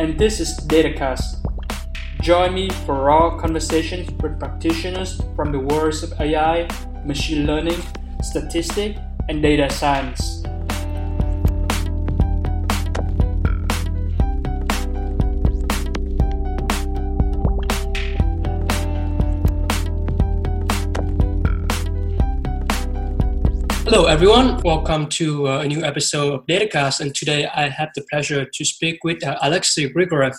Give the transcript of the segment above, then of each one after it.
and this is DataCast. Join me for raw conversations with practitioners from the worlds of AI, machine learning, statistics, and data science. Hello, everyone. Welcome to uh, a new episode of Datacast. And today I have the pleasure to speak with uh, Alexey Grigorev.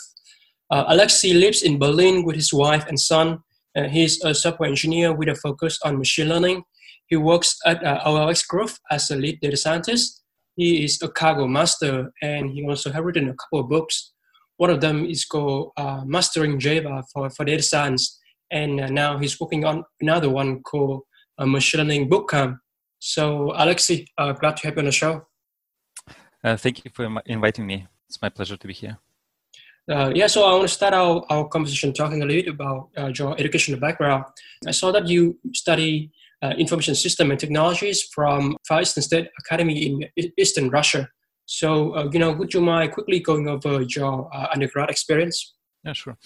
Uh, Alexey lives in Berlin with his wife and son. Uh, he's a software engineer with a focus on machine learning. He works at uh, OLX Group as a lead data scientist. He is a Kaggle master and he also has written a couple of books. One of them is called uh, Mastering Java for, for Data Science. And uh, now he's working on another one called uh, Machine Learning Bookcamp. So, Alexey, uh, glad to have you on the show. thank you for inviting me. It's my pleasure to be here. Uh, yeah, so I want to start our, our conversation talking a little bit about uh, your educational background. I saw that you study uh, information system and technologies from Far Eastern State Academy in Eastern Russia. So, uh, you know, would you mind quickly going over your uh, undergrad experience? Yeah, sure.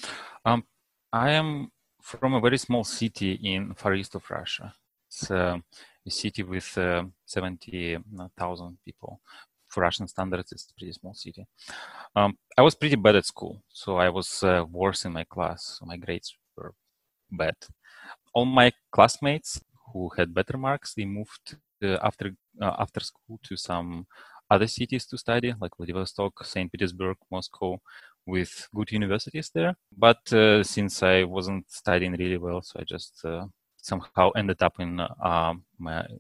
Um, I am from a very small city in far east of Russia. It's uh, a city with 70,000 people for Russian standards, it's a pretty small city. Um, I was pretty bad at school, so I was uh, worse in my class. So my grades were bad. All my classmates who had better marks, they moved uh, after uh, after school to some other cities to study, like Vladivostok, Saint Petersburg, Moscow, with good universities there. But uh, since I wasn't studying really well, so I just uh, somehow ended up in um,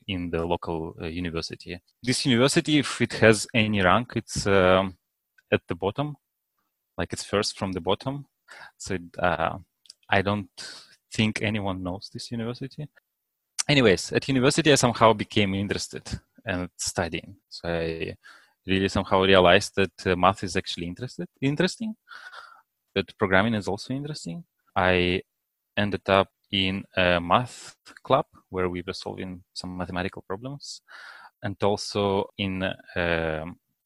in the local uh, university. This university, if it has any rank, it's um, at the bottom, like it's first from the bottom. So uh, I don't think anyone knows this university. Anyways, at university, I somehow became interested in studying. So I really somehow realized that uh, math is actually interested, interesting, that programming is also interesting. I ended up in a math club where we were solving some mathematical problems, and also in a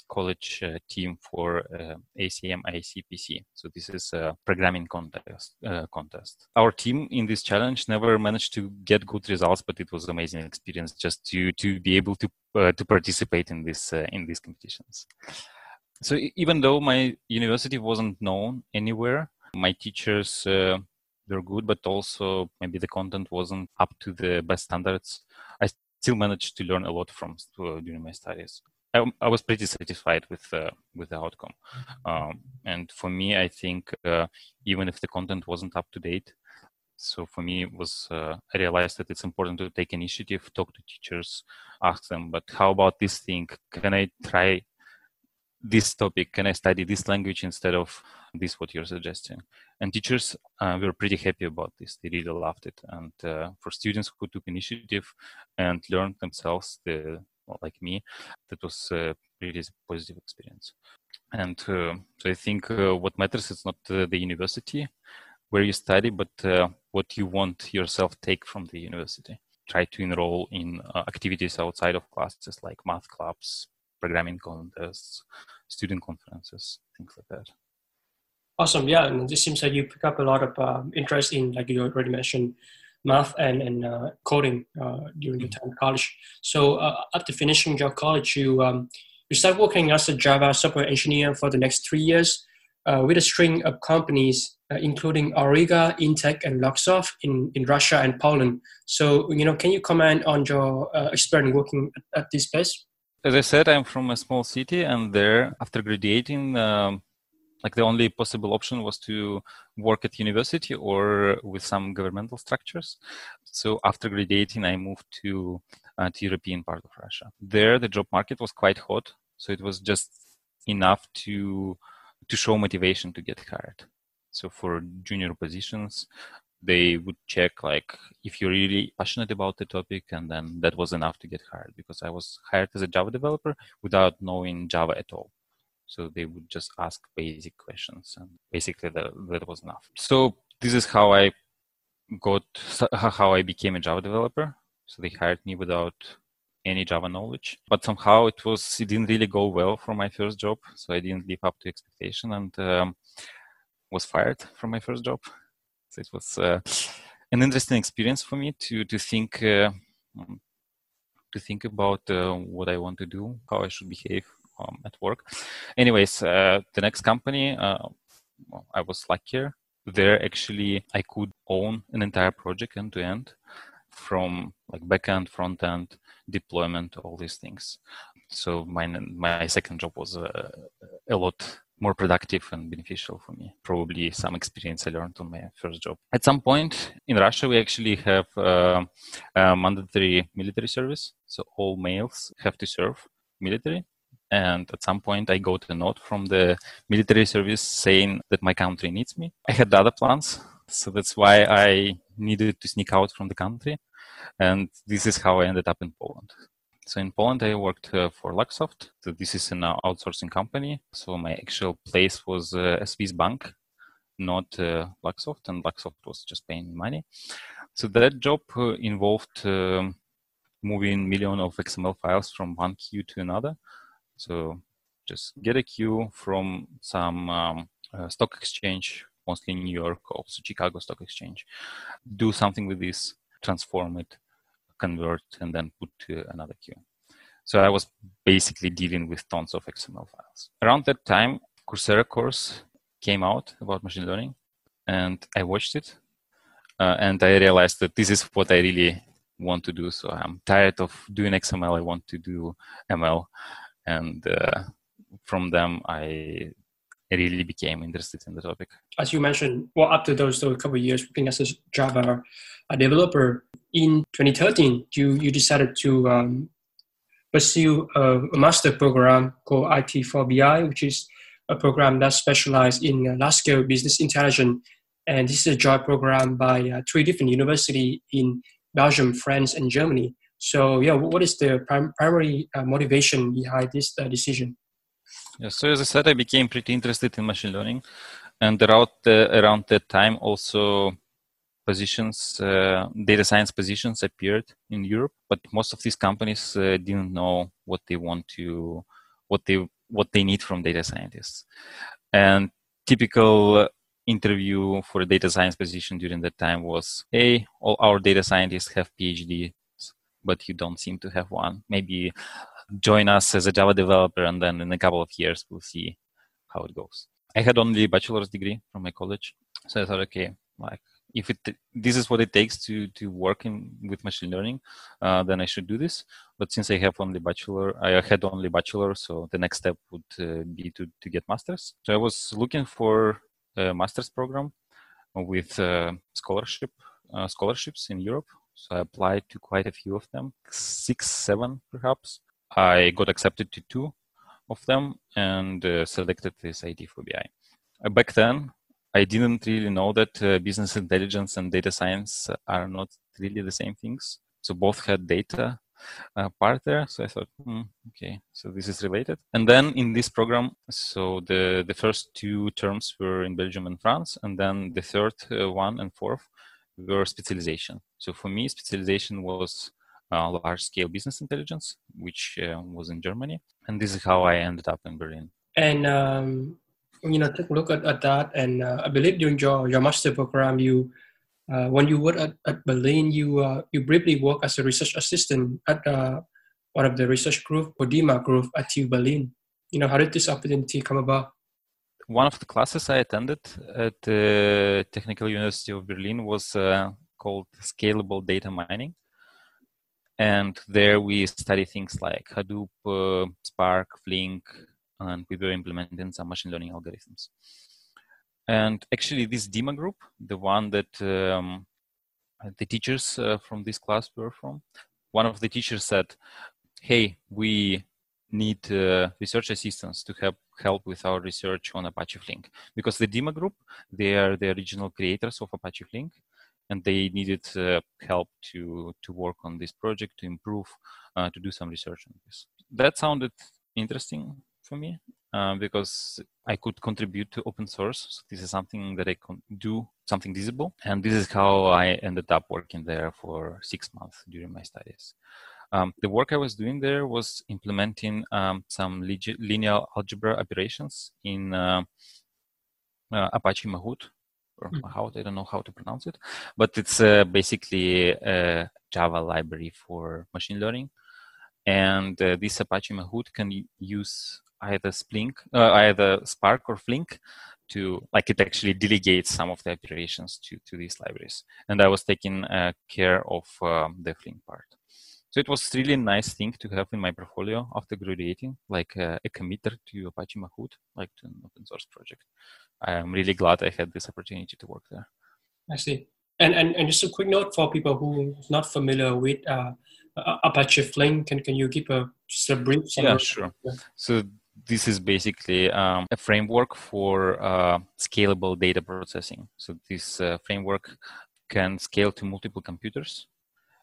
college uh, team for uh, ACM ICPC. So this is a programming contest. Uh, contest. Our team in this challenge never managed to get good results, but it was an amazing experience just to to be able to uh, to participate in this uh, in these competitions. So even though my university wasn't known anywhere, my teachers uh, were good, but also maybe the content wasn't up to the best standards. I still managed to learn a lot from uh, during my studies. I, I, was pretty satisfied with uh, with the outcome, um, and for me, I think uh, even if the content wasn't up to date, so for me it was uh, I realized that it's important to take initiative, talk to teachers, ask them, but how about this thing? Can I try this topic? Can I study this language instead of this what you're suggesting? And teachers uh, were pretty happy about this. They really loved it. And uh, for students who took initiative and learned themselves, the, like me, that was a really positive experience. And uh, so I think uh, what matters is not uh, the university where you study, but uh, what you want yourself take from the university. Try to enroll in activities outside of classes like math clubs, programming contests, student conferences, things like that. Awesome. Yeah, and it seems like you pick up a lot of uh, interest in, like you already mentioned, math and and uh, coding uh, during your mm-hmm. time in college. So uh, after finishing your college, you um, you start working as a Java software engineer for the next three years uh, with a string of companies, uh, including Auriga, Intech, and Luxoft in, in Russia and Poland. So you know, can you comment on your experience working at, at this place? As I said, I'm from a small city, and there, after graduating, um, like the only possible option was to work at university or with some governmental structures. So after graduating, I moved to uh, to European part of Russia. There, the job market was quite hot, so it was just enough to to show motivation to get hired. So for junior positions, they would check like if you're really passionate about the topic and then that was enough to get hired because i was hired as a java developer without knowing java at all. So they would just ask basic questions and basically that, that was enough. So this is how i got how i became a java developer. So they hired me without any java knowledge but somehow it was it didn't really go well for my first job so i didn't live up to expectation and um, was fired from my first job it was uh, an interesting experience for me to to think uh, um, to think about uh, what I want to do, how I should behave um, at work. Anyways, the next company, well, I was luckier. There, actually, I could own an entire project end to end, from like backend, front end, deployment, all these things. So my my second job was uh, a lot more productive and beneficial for me. Probably some experience I learned on my first job. At some point in Russia, we actually have uh, a mandatory military service. So all males have to serve military. And at some point, I got a note from the military service saying that my country needs me. I had other plans. So that's why I needed to sneak out from the country. And this is how I ended up in Poland. So in Poland, I worked uh, for Luxoft. So this is an uh, outsourcing company. So my actual place was uh, Swiss bank, not uh, Luxoft, and Luxoft was just paying money. So that job uh, involved um, moving million of XML files from one queue to another. So just get a queue from some um, uh, stock exchange, mostly New York, also Chicago Stock Exchange. Do something with this, transform it, convert, and then put to another queue. So I was basically dealing with tons of XML files. Around that time, Coursera course came out about machine learning, and I watched it, uh, and I realized that this is what I really want to do. So I'm tired of doing XML. I want to do ML, and uh, from them I really became interested in the topic. As you mentioned, well, after those, those couple of years working as a Java developer, in 2013, you, you decided to um, pursue a, a, master program called IT4BI, which is a program that specializes in uh, large-scale business intelligence. And this is a joint program by uh, three different universities in Belgium, France, and Germany. So, yeah, what is the prim- primary uh, motivation behind this uh, decision? Yeah, so as I said, I became pretty interested in machine learning, and around around that time, also positions, uh, data science positions appeared in Europe, but most of these companies uh, didn't know what they want to, what they what they need from data scientists. And typical interview for a data science position during that time was, "Hey, all our data scientists have PhDs, but you don't seem to have one. Maybe join us as a Java developer, and then in a couple of years we'll see how it goes." I had only bachelor's degree from my college, so I thought, okay, like if it this is what it takes to to work in with machine learning uh, then i should do this. But since i have only bachelor i had only bachelor so the next step would uh, be to to get masters. So i was looking for a master's program with uh, scholarship uh, scholarships in europe. So i applied to quite a few of them six seven perhaps. I got accepted to two of them and uh, selected this IT4BI uh, back then I didn't really know that uh, business intelligence and data science are not really the same things. So both had data uh, part there. So I thought, hmm, okay, so this is related. And then in this program, so the the first two terms were in Belgium and France, and then the third uh, one and fourth were specialization. So for me, specialization was uh, large scale business intelligence, which uh, was in Germany, and this is how I ended up in Berlin. And um, you know take a look at, at that. And uh, i believe during your, your master program you uh, when you were at, at berlin you uh, you briefly worked as a research assistant at uh, one of the research group podima group at TU berlin. You know how did this opportunity come about? One of the classes i attended at the technical university of berlin was uh, called scalable data mining. And there we study things like hadoop uh, spark flink and we were implementing some machine learning algorithms. And actually, this DIMA group, the one that um, the teachers uh, from this class were from, one of the teachers said, "Hey, we need uh, research assistants to help help with our research on Apache Flink because the DIMA group they are the original creators of Apache Flink and they needed uh, help to to work on this project to improve uh, to do some research on this. That sounded interesting for me uh, because I could contribute to open source. So this is something that I can do something visible, and this is how I ended up working there for six months during my studies. Um, the work I was doing there was implementing um, some linear algebra operations in uh, uh, Apache Mahout, or mm. Mahout, I don't know how to pronounce it, but it's uh, basically a Java library for machine learning. And uh, this Apache Mahout can use either Splink, uh, either Spark or Flink to like it actually delegates some of the operations to, to these libraries. And I was taking uh, care of um, the Flink part. So it was really a nice thing to have in my portfolio after graduating, like uh, a committer to Apache Mahout, like to an open source project. I am really glad I had this opportunity to work there. I see. And, and, and just a quick note for people who are not familiar with uh, Apache Flink, can, can you give a, just a brief summary? Yeah, sure. So this is basically um, a framework for uh, scalable data processing. So this uh, framework can scale to multiple computers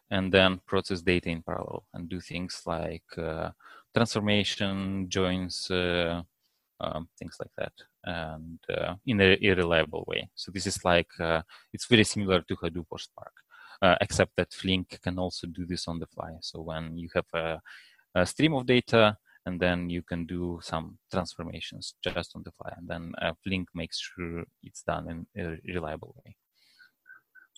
and then process data in parallel and do things like uh, transformation, joins, uh, um, things like that, and uh, in a, reliable way. So this is like uh, it's very similar to Hadoop or Spark, except that Flink can also do this on the fly. So when you have a, a, stream of data, and then you can do some transformations just on the fly, and then uh, Flink makes sure it's done in a reliable way.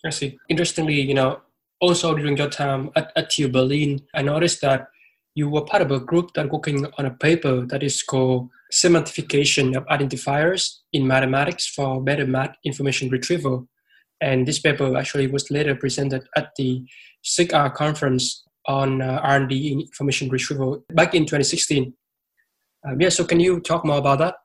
I see. Interestingly, you know, also during your time at, at TU Berlin, I noticed that you were part of a group that working on a paper that is called Semantification of Identifiers in Mathematics for Better Math Information Retrieval. And this paper actually was later presented at the SIGIR conference on uh, R&D in information retrieval back in 2016. Um, yeah, so can you talk more about that?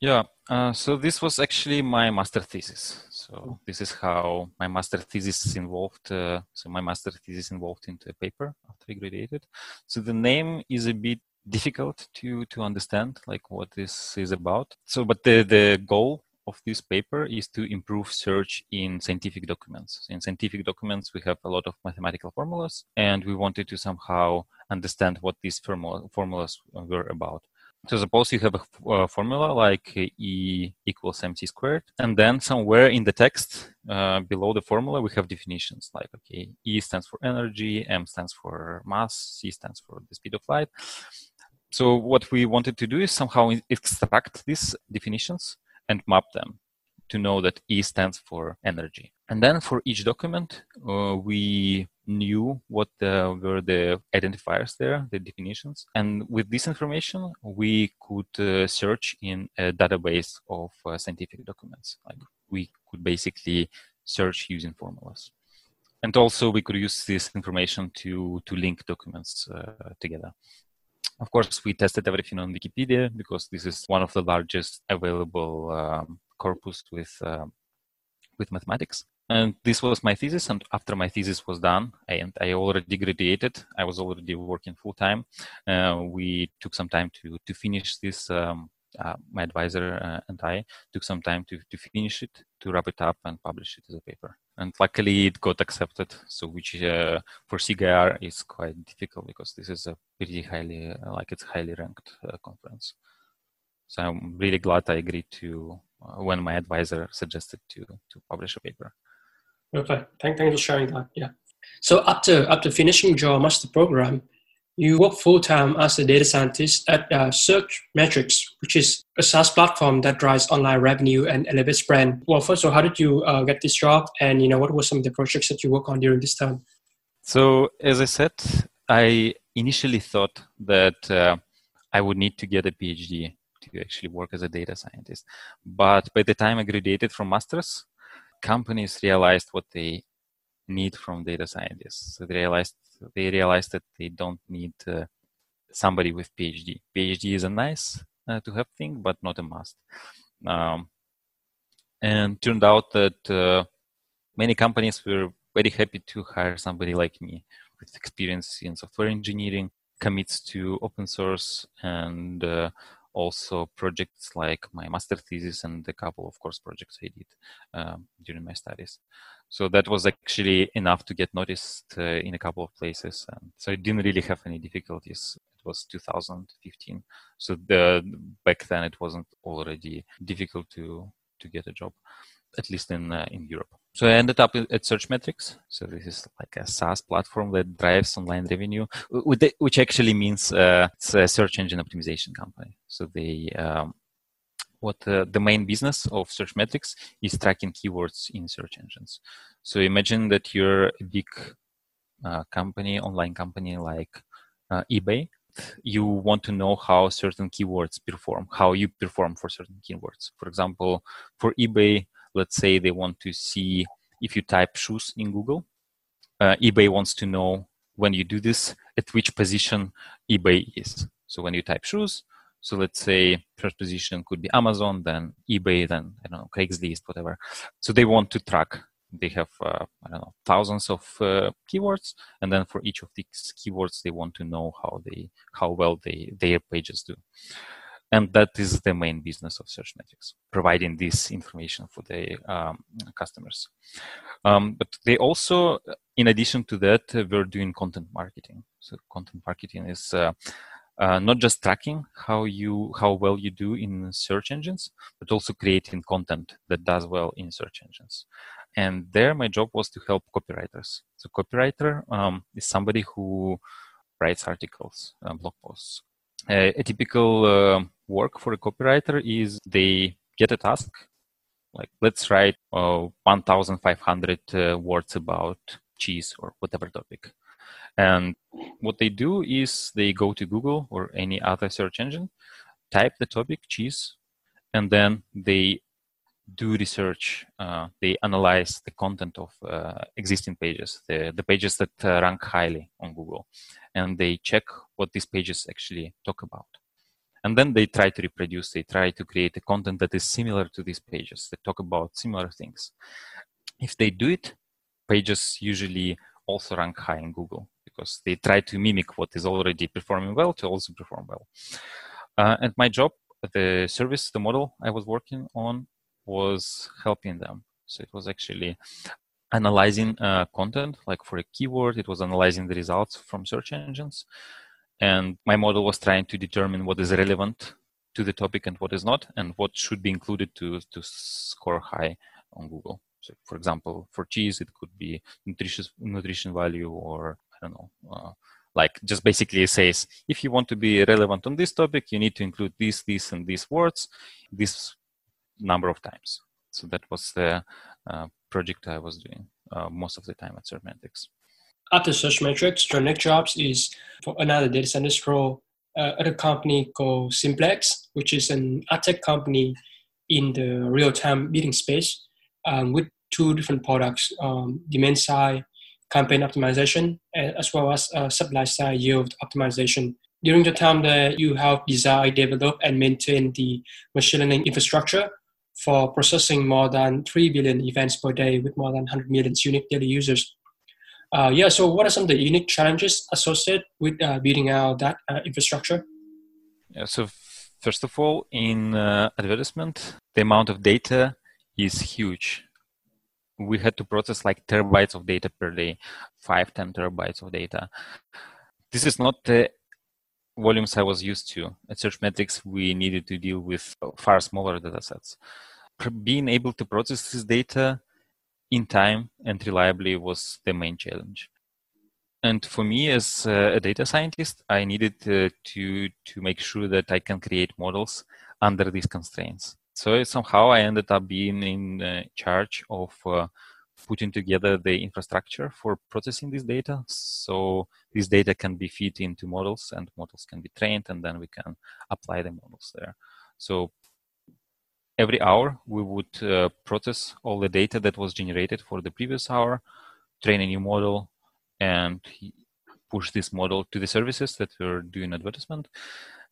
Yeah, uh, so this was actually my master thesis. So this is how my master thesis involved. Uh, so my master thesis involved into a paper after I graduated. So the name is a bit difficult to to understand, like what this is about. So, but the the goal of this paper is to improve search in scientific documents. In scientific documents, we have a lot of mathematical formulas, and we wanted to somehow understand what these formula, formulas were about. So suppose you have a formula like E equals mc squared, and then somewhere in the text uh, below the formula we have definitions like okay, E stands for energy, m stands for mass, c stands for the speed of light. So what we wanted to do is somehow extract these definitions and map them to know that E stands for energy. And then for each document, uh, we knew what the, were the identifiers there, the definitions. And with this information, we could uh, search in a database of uh, scientific documents. Like we could basically search using formulas. And also we could use this information to, to link documents uh, together. Of course, we tested everything on Wikipedia because this is one of the largest available um, corpus with uh, with mathematics. And this was my thesis and after my thesis was done and i already graduated i was already working full time uh, we took some time to to finish this um, uh, my advisor uh, and i took some time to, to finish it to wrap it up and publish it as a paper and luckily it got accepted so which uh, for SIGIR is quite difficult because this is a pretty highly uh, like it's highly ranked uh, conference so i'm really glad i agreed to when my advisor suggested to to publish a paper Okay, thank, thank you for sharing that. Yeah. So after after finishing your master program, you work full time as a data scientist at uh, Searchmetrics, which is a SaaS platform that drives online revenue and elevates brand. Well, first of all, how did you uh, get this job, and you know what were some of the projects that you work on during this time? So, as I said, I initially thought that uh, I would need to get a PhD to actually work as a data scientist, but by the time I graduated from masters, companies realized what they need from data scientists. So they realized they realized that they don't need uh, somebody with PhD. PhD is a nice uh, to have thing, but not a must. Um, and turned out that uh, many companies were very happy to hire somebody like me with experience in software engineering commits to open source and uh, also projects like my master thesis and a couple of course projects I did um, during my studies. So that was actually enough to get noticed uh, in a couple of places. And so I didn't really have any difficulties. It was 2015. So the, back then it wasn't already difficult to, to get a job, at least in, uh, in Europe. So I ended up at Searchmetrics. So this is like a SaaS platform that drives online revenue, which actually means uh, it's a search engine optimization company. So they um, what uh, the main business of search metrics is tracking keywords in search engines. So imagine that you're a big uh, company, online company like uh, eBay. You want to know how certain keywords perform, how you perform for certain keywords. For example, for eBay, let's say they want to see if you type shoes in Google, uh, eBay wants to know when you do this at which position eBay is. So when you type shoes, so let's say first position could be Amazon, then eBay, then I don't know Craigslist, whatever. So they want to track. They have uh, I don't know thousands of uh, keywords, and then for each of these keywords, they want to know how they how well they their pages do and that is the main business of Searchmetrics providing this information for the um, customers um, but they also in addition to that uh, we're doing content marketing so content marketing is uh, not just tracking how you how well you do in search engines but also creating content that does well in search engines. And there my job was to help copywriters. So copywriter um, is somebody who writes articles uh, blog posts. Uh, a typical uh, work for a copywriter is they get a task like let's write uh, 1500 uh, words about cheese or whatever topic and what they do is they go to google or any other search engine type the topic cheese and then they do research uh, they analyze the content of uh, existing pages the, the pages that uh, rank highly on google. And they check what these pages actually talk about. And then they try to reproduce they try to create a content that is similar to these pages that talk about similar things. If they do it pages usually also rank high in google because they try to mimic what is already performing well to also perform well. Uh, and my job the service the model i was working on was helping them. So it was actually analyzing uh, content like for a keyword it was analyzing the results from search engines. And my model was trying to determine what is relevant to the topic and what is not, and what should be included to, to score high on Google. So, for example, for cheese, it could be nutritious nutrition value, or uh, like just basically says if you want to be relevant on this topic, you need to include this, this, and these words, this number of times. So that was the uh, project I was doing uh, most of the time at Searchmetrics after Searchmetrics, your next job is for another data scientist role uh, at a company called Simplaex, which is an ad tech company in the real-time bidding space um, with two different products, um, demand side campaign optimization, as well as uh, supply side yield optimization. During the time that you have designed, develop, and maintain the machine learning infrastructure for processing more than 3 billion events per day with more than 100 million unique daily users. Uh, yeah, so what are some of the unique challenges associated with uh, building out that uh, infrastructure? Yeah, so first of all, in uh, advertisement, the amount of data is huge. We had to process like terabytes of data per day, five, 10 terabytes of data. This is not the volumes I was used to. At Searchmetrics, we needed to deal with far smaller data sets. Being able to process this data in time and reliably was the main challenge. And for me, as a data scientist, I needed to, to, to make sure that I can create models under these constraints. So somehow I ended up being in uh, charge of uh, putting together the infrastructure for processing this data. So this data can be fed into models and models can be trained and then we can apply the models there. So every hour we would uh, process all the data that was generated for the previous hour, train a new model, and push this model to the services that were doing advertisement,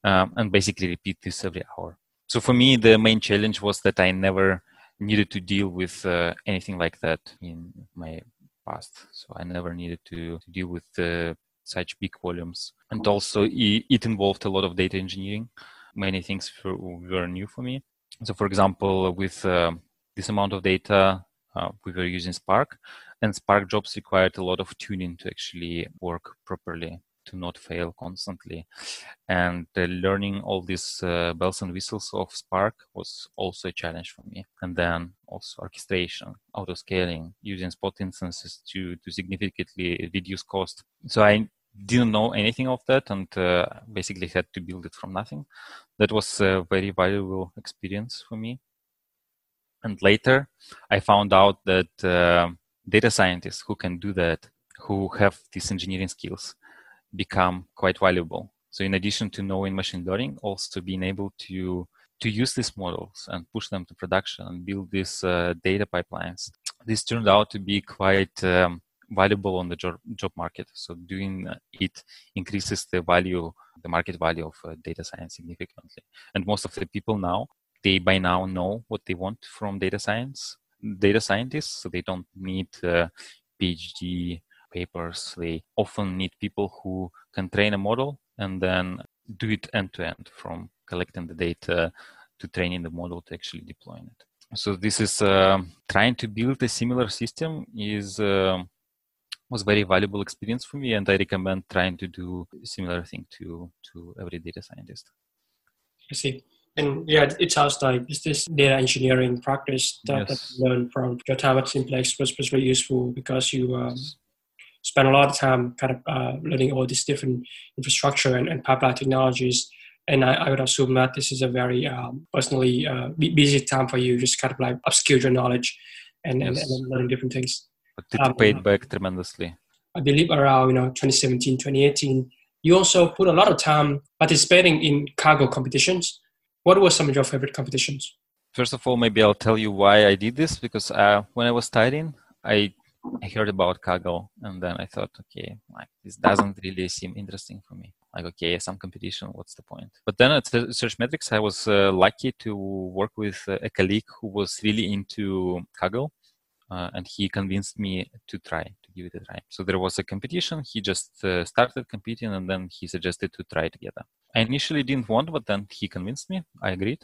um, and basically repeat this every hour. So for me, the main challenge was that I never needed to deal with uh, anything like that in my past. So I never needed to, to deal with uh, such big volumes. And also it involved a lot of data engineering. Many things were new for me. So for example, with uh, this amount of data, uh, we were using Spark and Spark jobs required a lot of tuning to actually work properly to not fail constantly. And uh, learning all these uh, bells and whistles of Spark was also a challenge for me. And then also orchestration, auto scaling, using spot instances to, to significantly reduce cost. So I didn't know anything of that and uh, basically had to build it from nothing. That was a very valuable experience for me. And later I found out that uh, data scientists who can do that, who have these engineering skills, become quite valuable. So in addition to knowing machine learning, also being able to to use these models and push them to production and build these uh, data pipelines. This turned out to be quite um, valuable on the job, job market. So doing it increases the value, the market value of uh, data science significantly. And most of the people now, they by now know what they want from data science, data scientists. So they don't need uh, PhD papers. They often need people who can train a model and then do it end to end from collecting the data to training the model to actually deploying it. So this is uh, trying to build a similar system is uh, was very valuable experience for me, and I recommend trying to do a similar thing to to every data scientist. I see. And yeah, it sounds like is this data engineering practice that, yes. that you learned from your time at Simplaex was, was very useful because you um, spent a lot of time kind of uh, learning all these different infrastructure and, and pipeline technologies. And I, I, would assume that this is a very um, personally uh, busy time for you, just kind of like upskill your knowledge and, yes. and, and, learning different things. But it um, paid back tremendously. I believe around you know 2017, 2018, you also put a lot of time participating in Kaggle competitions. What were some of your favorite competitions? First of all, maybe I'll tell you why I did this because uh, when I was studying, I I heard about Kaggle and then I thought, okay, like this doesn't really seem interesting for me. Like, okay, some competition, what's the point? But then at Search Metrics, I was uh, lucky to work with uh, a colleague who was really into Kaggle. Uh, and he convinced me to try to give it a try. So there was a competition. He just uh, started competing, and then he suggested to try together. I initially didn't want, but then he convinced me. I agreed,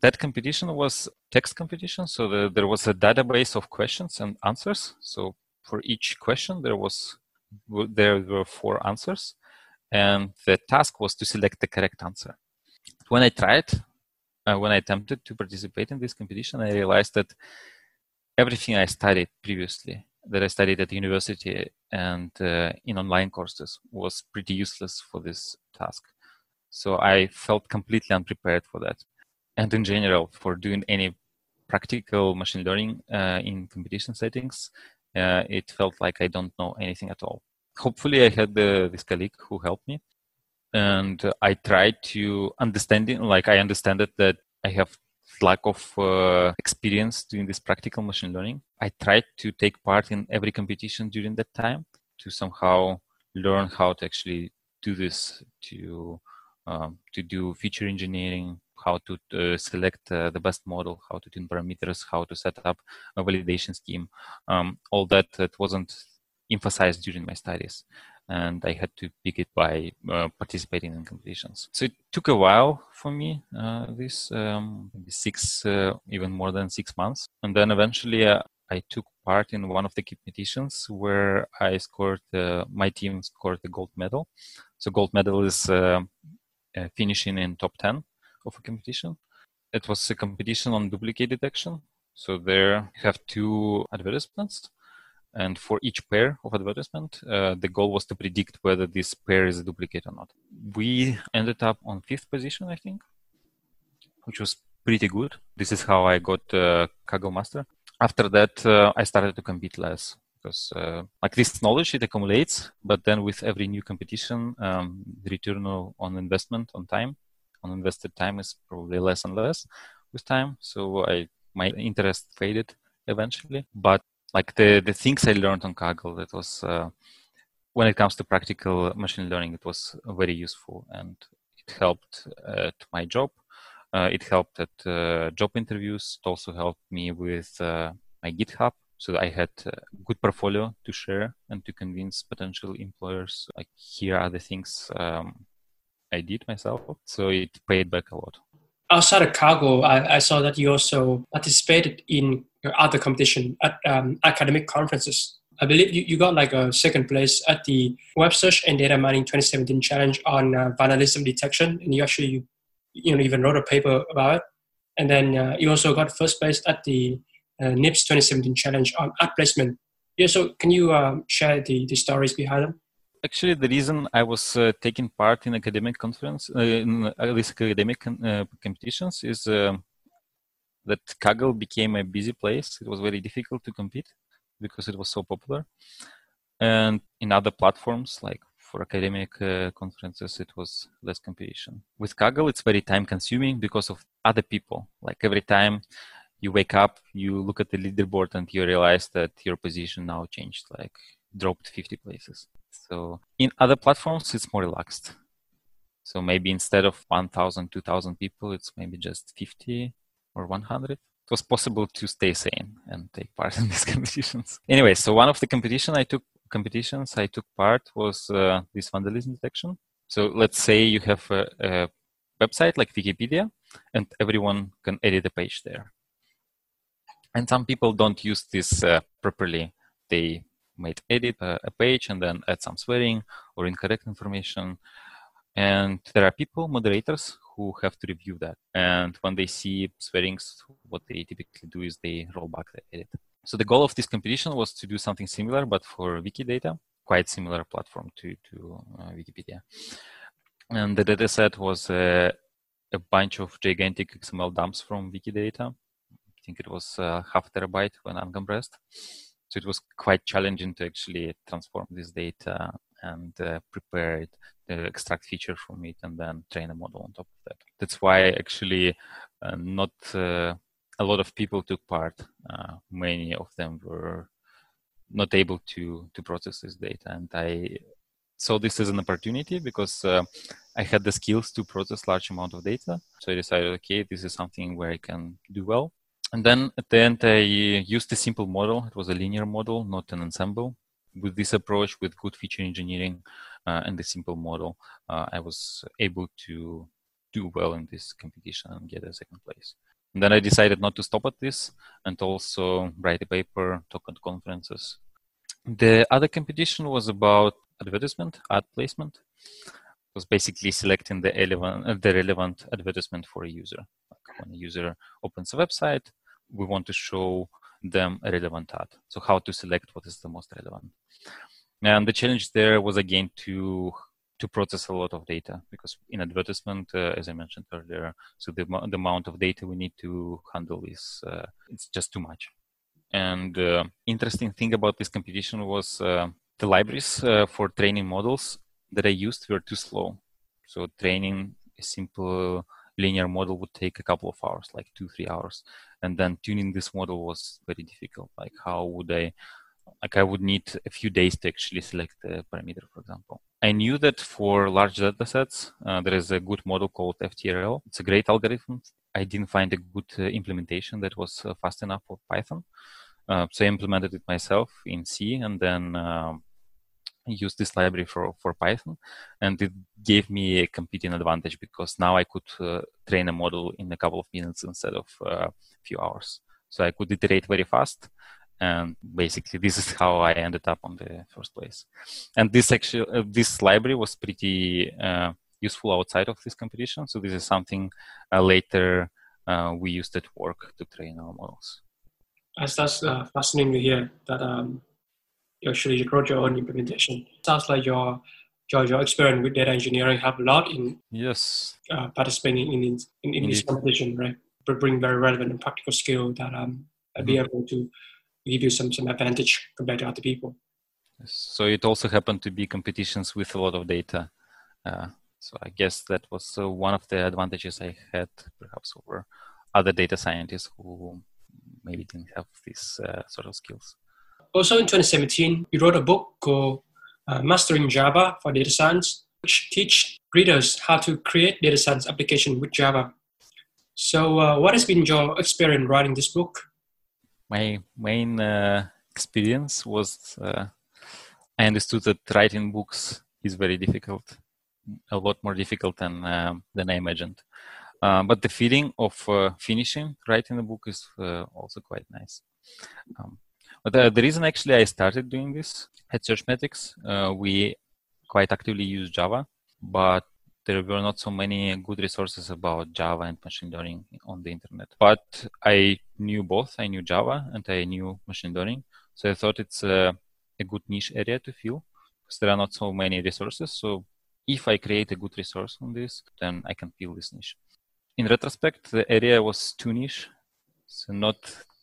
that competition was text competition so the, there was a database of questions and answers. So for each question there was there were four answers and the task was to select the correct answer. When i tried uh, when i attempted to participate in this competition i realized that everything i studied previously that i studied at university and uh, in online courses was pretty useless for this task. So i felt completely unprepared for that and in general for doing any practical machine learning uh, in competition settings, uh, it felt like I don't know anything at all. Hopefully, I had the, this colleague who helped me, and I tried to understand it. Like I understand it that I have lack of uh, experience doing this practical machine learning. I tried to take part in every competition during that time to somehow learn how to actually do this to um, to do feature engineering how to uh, select uh, the best model, how to tune parameters, how to set up a validation scheme. Um, all that that wasn't emphasized during my studies, and I had to pick it by uh, participating in competitions. So it took a while for me. Uh, this um, six, uh, even more than six months, and then eventually. Uh, I took part in one of the competitions where I scored, my team scored the gold medal. So gold medal is finishing in top 10 of a competition. It was a competition on duplicate detection. So there you have two advertisements. And for each pair of advertisement, uh, the goal was to predict whether this pair is a duplicate or not. We ended up on fifth position, I think, which was pretty good. This is how I got uh, Kaggle Master. After that, uh, I started to compete less because uh, like this knowledge it accumulates, but then with every new competition, um, the return on investment on time on invested time is probably less and less with time. So I my interest faded eventually. But like the the things I learned on Kaggle, that was uh, when it comes to practical machine learning, it was very useful and it helped uh, to my job. Uh, it helped at uh, job interviews. It also helped me with uh, my GitHub So I had a good portfolio to share and to convince potential employers. Like here are the things um, I did myself. So it paid back a lot. Outside of Kaggle, I, I saw that you also participated in other competition at um, academic conferences. I believe you, you got like a second place at the Web Search and Data Mining 2017 challenge on uh, vandalism detection, and you actually you, you know even wrote a paper about it. And then uh, you also got first place at the uh, NIPS 2017 challenge on ad placement. Yeah, so can you um, share the, the stories behind them? Actually, the reason I was uh, taking part in academic conference, uh, in at least academic uh, competitions, is uh, that Kaggle became a busy place. It was very difficult to compete because it was so popular. And in other platforms, like for academic uh, conferences, it was less competition. With Kaggle, it's very time consuming because of other people. Like every time you wake up, you look at the leaderboard and you realize that your position now changed, like dropped 50 places. So in other platforms, it's more relaxed. So maybe instead of 1,000, 2,000 people, it's maybe just 50 or 100. It was possible to stay sane and take part in these competitions. Anyway, so one of the competition I took competitions I took part was uh, this vandalism detection. So let's say you have a, a website like Wikipedia, and everyone can edit a page there. And some people don't use this uh, properly. They might edit a, a, page and then add some swearing or incorrect information. And there are people, moderators, who have to review that. And when they see swearings, what they typically do is they roll back the edit. So the goal of this competition was to do something similar, but for Wikidata, quite similar platform to, to uh, Wikipedia. And the dataset was uh, a bunch of gigantic XML dumps from Wikidata. I think it was uh, half terabyte when uncompressed. So it was quite challenging to actually transform this data and uh, prepare it, the extract feature from it, and then train a model on top of that. That's why actually uh, not uh, a lot of people took part. Uh, many of them were not able to to process this data, and I saw this as an opportunity because uh, I had the skills to process large amount of data. So I decided, okay, this is something where I can do well. And then at the end, I used a simple model. It was a linear model, not an ensemble. With this approach, with good feature engineering uh, and the simple model, uh, I was able to do well in this competition and get a second place. And then I decided not to stop at this and also write a paper, talk at conferences. The other competition was about advertisement, ad placement. It was basically selecting the relevant, the relevant advertisement for a user. Like when a user opens a website, we want to show them a relevant ad. So how to select what is the most relevant. And the challenge there was again to to process a lot of data because in advertisement, uh, as I mentioned earlier, so the, the amount of data we need to handle is uh, it's just too much. And uh, interesting thing about this competition was uh, the libraries uh, for training models that I used were too slow. So training a simple linear model would take a couple of hours, like two, three hours. And then tuning this model was very difficult. Like how would I, like I would need a few days to actually select a parameter, for example. I knew that for large data sets, uh, there is a good model called FTRL. It's a great algorithm. I didn't find a good uh, implementation that was uh, fast enough for Python. Uh, so I implemented it myself in C and then um, used this library for, for Python. And it gave me a competing advantage because now I could uh, train a model in a couple of minutes instead of a uh, few hours. So I could iterate very fast and basically this is how I ended up on the first place. And this actually uh, this library was pretty uh, useful outside of this competition. So this is something uh, later uh, we used at work to train our models. That's uh, fascinating to hear that um, you actually wrote your own implementation. Sounds like your your, your experience with data engineering have a lot in yes uh, participating in in, in, this competition, right? But bring very relevant and practical skill that um, mm-hmm. be able to give you some some advantage compared to other people. So it also happened to be competitions with a lot of data. Uh, so I guess that was uh, one of the advantages I had, perhaps over other data scientists who maybe didn't have these uh, sort of skills. Also in 2017, you wrote a book called uh, Mastering Java for Data Science, which teach readers how to create data science application with Java. So, uh, what has been your experience writing this book? my main uh, experience was uh, I understood that writing books is very difficult, a lot more difficult than um, than I imagined. Uh, but the feeling of uh, finishing writing the book is uh, also quite nice. Um, but uh, the reason actually I started doing this at Searchmetrics, uh, we quite actively use Java, but there were not so many good resources about Java and machine learning on the internet. But I knew both. I knew Java and I knew machine learning. So I thought it's a, a good niche area to fill because there are not so many resources. So if I create a good resource on this, then I can fill this niche. In retrospect, the area was too niche. So not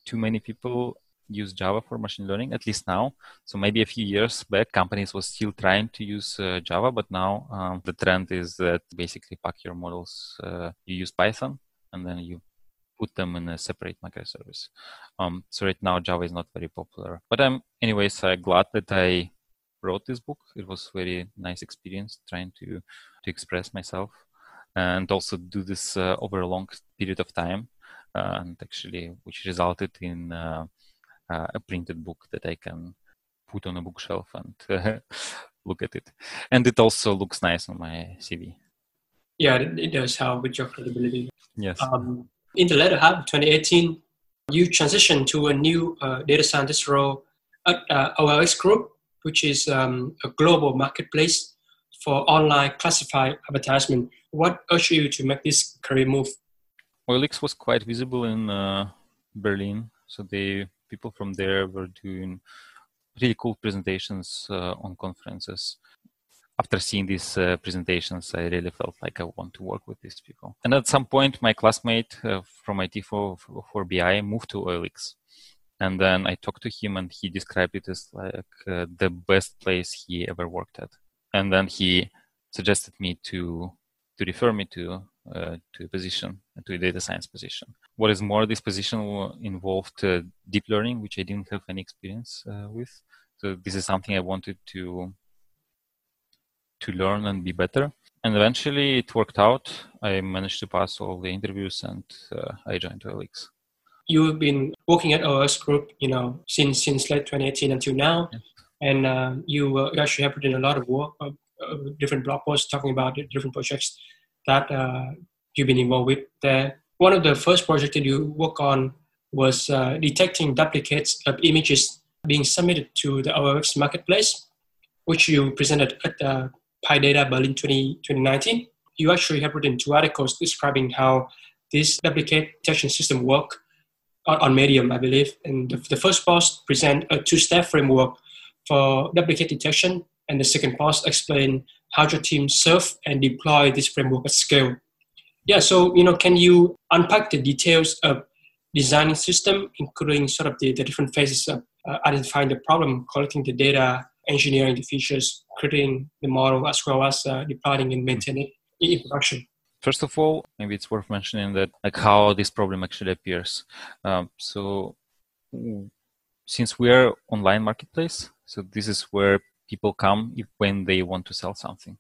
too many people use Java for machine learning, at least now. So maybe a few years back, companies were still trying to use uh, Java, but now um, the trend is that basically pack your models, uh, you use Python, and then you put them in a separate microservice. Um, so right now, Java is not very popular. But I'm, anyways, uh, glad that I wrote this book. It was very nice experience trying to to express myself and also do this uh, over a long period of time, uh, and actually, which resulted in uh, a printed book that I can put on a bookshelf and uh, look at it. And it also looks nice on my CV. Yeah, it does help with your credibility. Yes. Um, in the latter half of 2018, you transitioned to a new uh, data scientist role at uh, OLX Group, which is um, a global marketplace for online classified advertisement. What urged you to make this career move? OLX was quite visible in uh, Berlin, so they people from there were doing really cool presentations uh, on conferences. After seeing these uh, presentations, I really felt like I want to work with these people. And at some point, my classmate uh, from IT for, for BI moved to OLX. And then I talked to him, and he described it as like uh, the best place he ever worked at. And then he suggested me to to refer me to uh, to a position, to a data science position. What is more, this position involved uh, deep learning, which I didn't have any experience uh, with. So this is something I wanted to to learn and be better. And eventually, it worked out. I managed to pass all the interviews, and uh, I joined OLX. You've been working at OLX Group, you know, since since late 2018 until now, yes. and uh, you, you actually have put in a lot of work, different blog posts talking about different projects that uh, you've been involved with there. One of the first projects that you work on was uh, detecting duplicates of images being submitted to the OLX marketplace, which you presented at uh, PyData Berlin 20, 2019. You actually have written two articles describing how this duplicate detection system work on, on Medium, I believe. And the, the first post present a two-step framework for duplicate detection, and the second post explain how your team serve and deploy this framework at scale. Yeah, so you know, can you unpack the details of designing system, including sort of the, the different phases of uh, identifying the problem, collecting the data, engineering the features, creating the model, as well as uh, deploying and maintaining it in production? First of all, maybe it's worth mentioning that like how this problem actually appears. Um, so since we are online marketplace, so this is where people come if, when they want to sell something.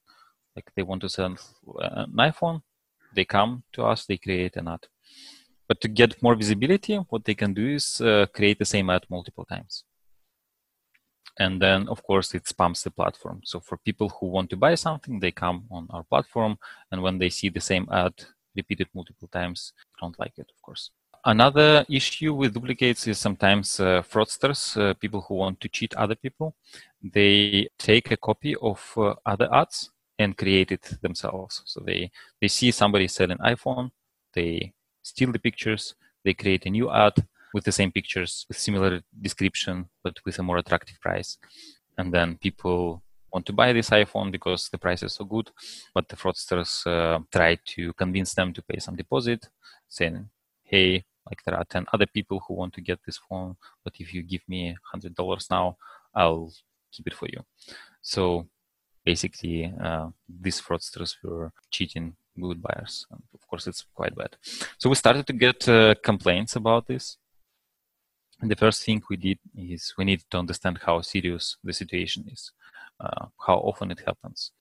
Like they want to sell uh, an iPhone, they come to us, they create an ad. But to get more visibility, what they can do is uh, create the same ad multiple times. And then, of course, it spams the platform. So for people who want to buy something, they come on our platform, and when they see the same ad repeated multiple times, don't like it, of course. Another issue with duplicates is sometimes uh, fraudsters, uh, people who want to cheat other people. They take a copy of uh, other ads and create it themselves. So they, they see somebody selling iPhone, they steal the pictures, they create a new ad with the same pictures, with similar description, but with a more attractive price. And then people want to buy this iPhone because the price is so good, but the fraudsters uh, try to convince them to pay some deposit, saying, hey, like there are 10 other people who want to get this phone but if you give me $100 now i'll keep it for you. So basically uh, these fraudsters were cheating good buyers and of course it's quite bad. So we started to get uh, complaints about this. And the first thing we did is we needed to understand how serious the situation is uh, how often it happens.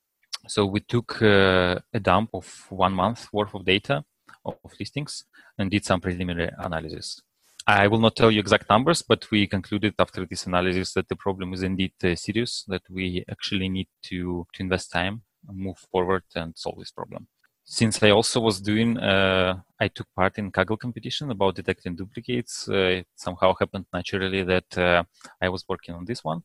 So we took uh, a dump of one month worth of data of listings and did some preliminary analysis. I will not tell you exact numbers, but we concluded after this analysis that the problem is indeed uh, serious, that we actually need to, to invest time, move forward, and solve this problem. Since I also was doing, uh, I took part in Kaggle competition about detecting duplicates. Uh, it somehow happened naturally that uh, I was working on this one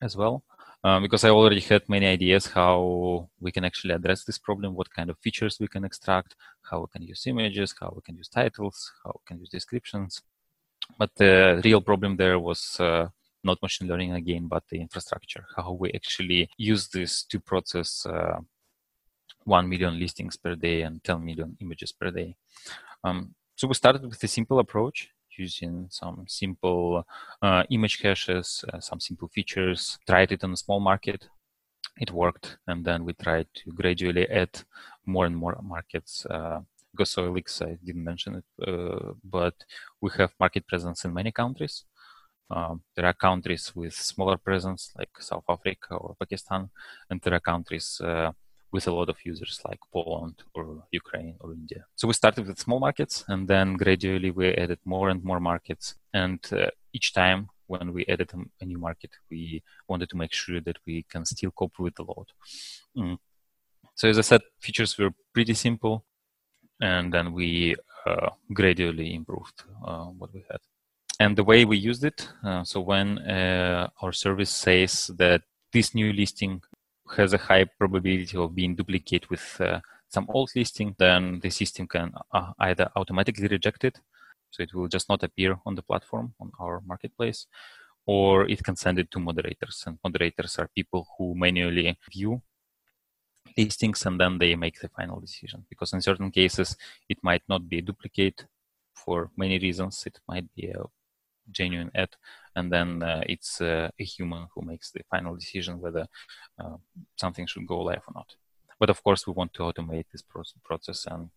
as well um, because I already had many ideas how we can actually address this problem, what kind of features we can extract, how we can use images, how we can use titles, how we can use descriptions. But the real problem there was uh, not machine learning again, but the infrastructure, how we actually use this to process uh, 1 million listings per day and 10 million images per day. Um, so we started with a simple approach using some simple uh, image caches, uh, some simple features, tried it on a small market. It worked, and then we tried to gradually add more and more markets. Uh, I didn't mention it, uh, but we have market presence in many countries. Um, there are countries with smaller presence like South Africa or Pakistan, and there are countries uh, with a lot of users like Poland or Ukraine or India. So we started with small markets and then gradually we added more and more markets. And uh, each time when we added a, new market, we wanted to make sure that we can still cope with the load. Mm. So as I said, features were pretty simple and then we uh, gradually improved uh, what we had. And the way we used it, uh, so when uh, our service says that this new listing has a high probability of being duplicated with uh, some old listing, then the system can uh, either automatically reject it, so it will just not appear on the platform on our marketplace, or it can send it to moderators. And moderators are people who manually view listings and then they make the final decision. Because in certain cases, it might not be a duplicate for many reasons. It might be a genuine ad, and then uh, it's uh, a human who makes the final decision whether uh, something should go live or not. But of course, we want to automate this process and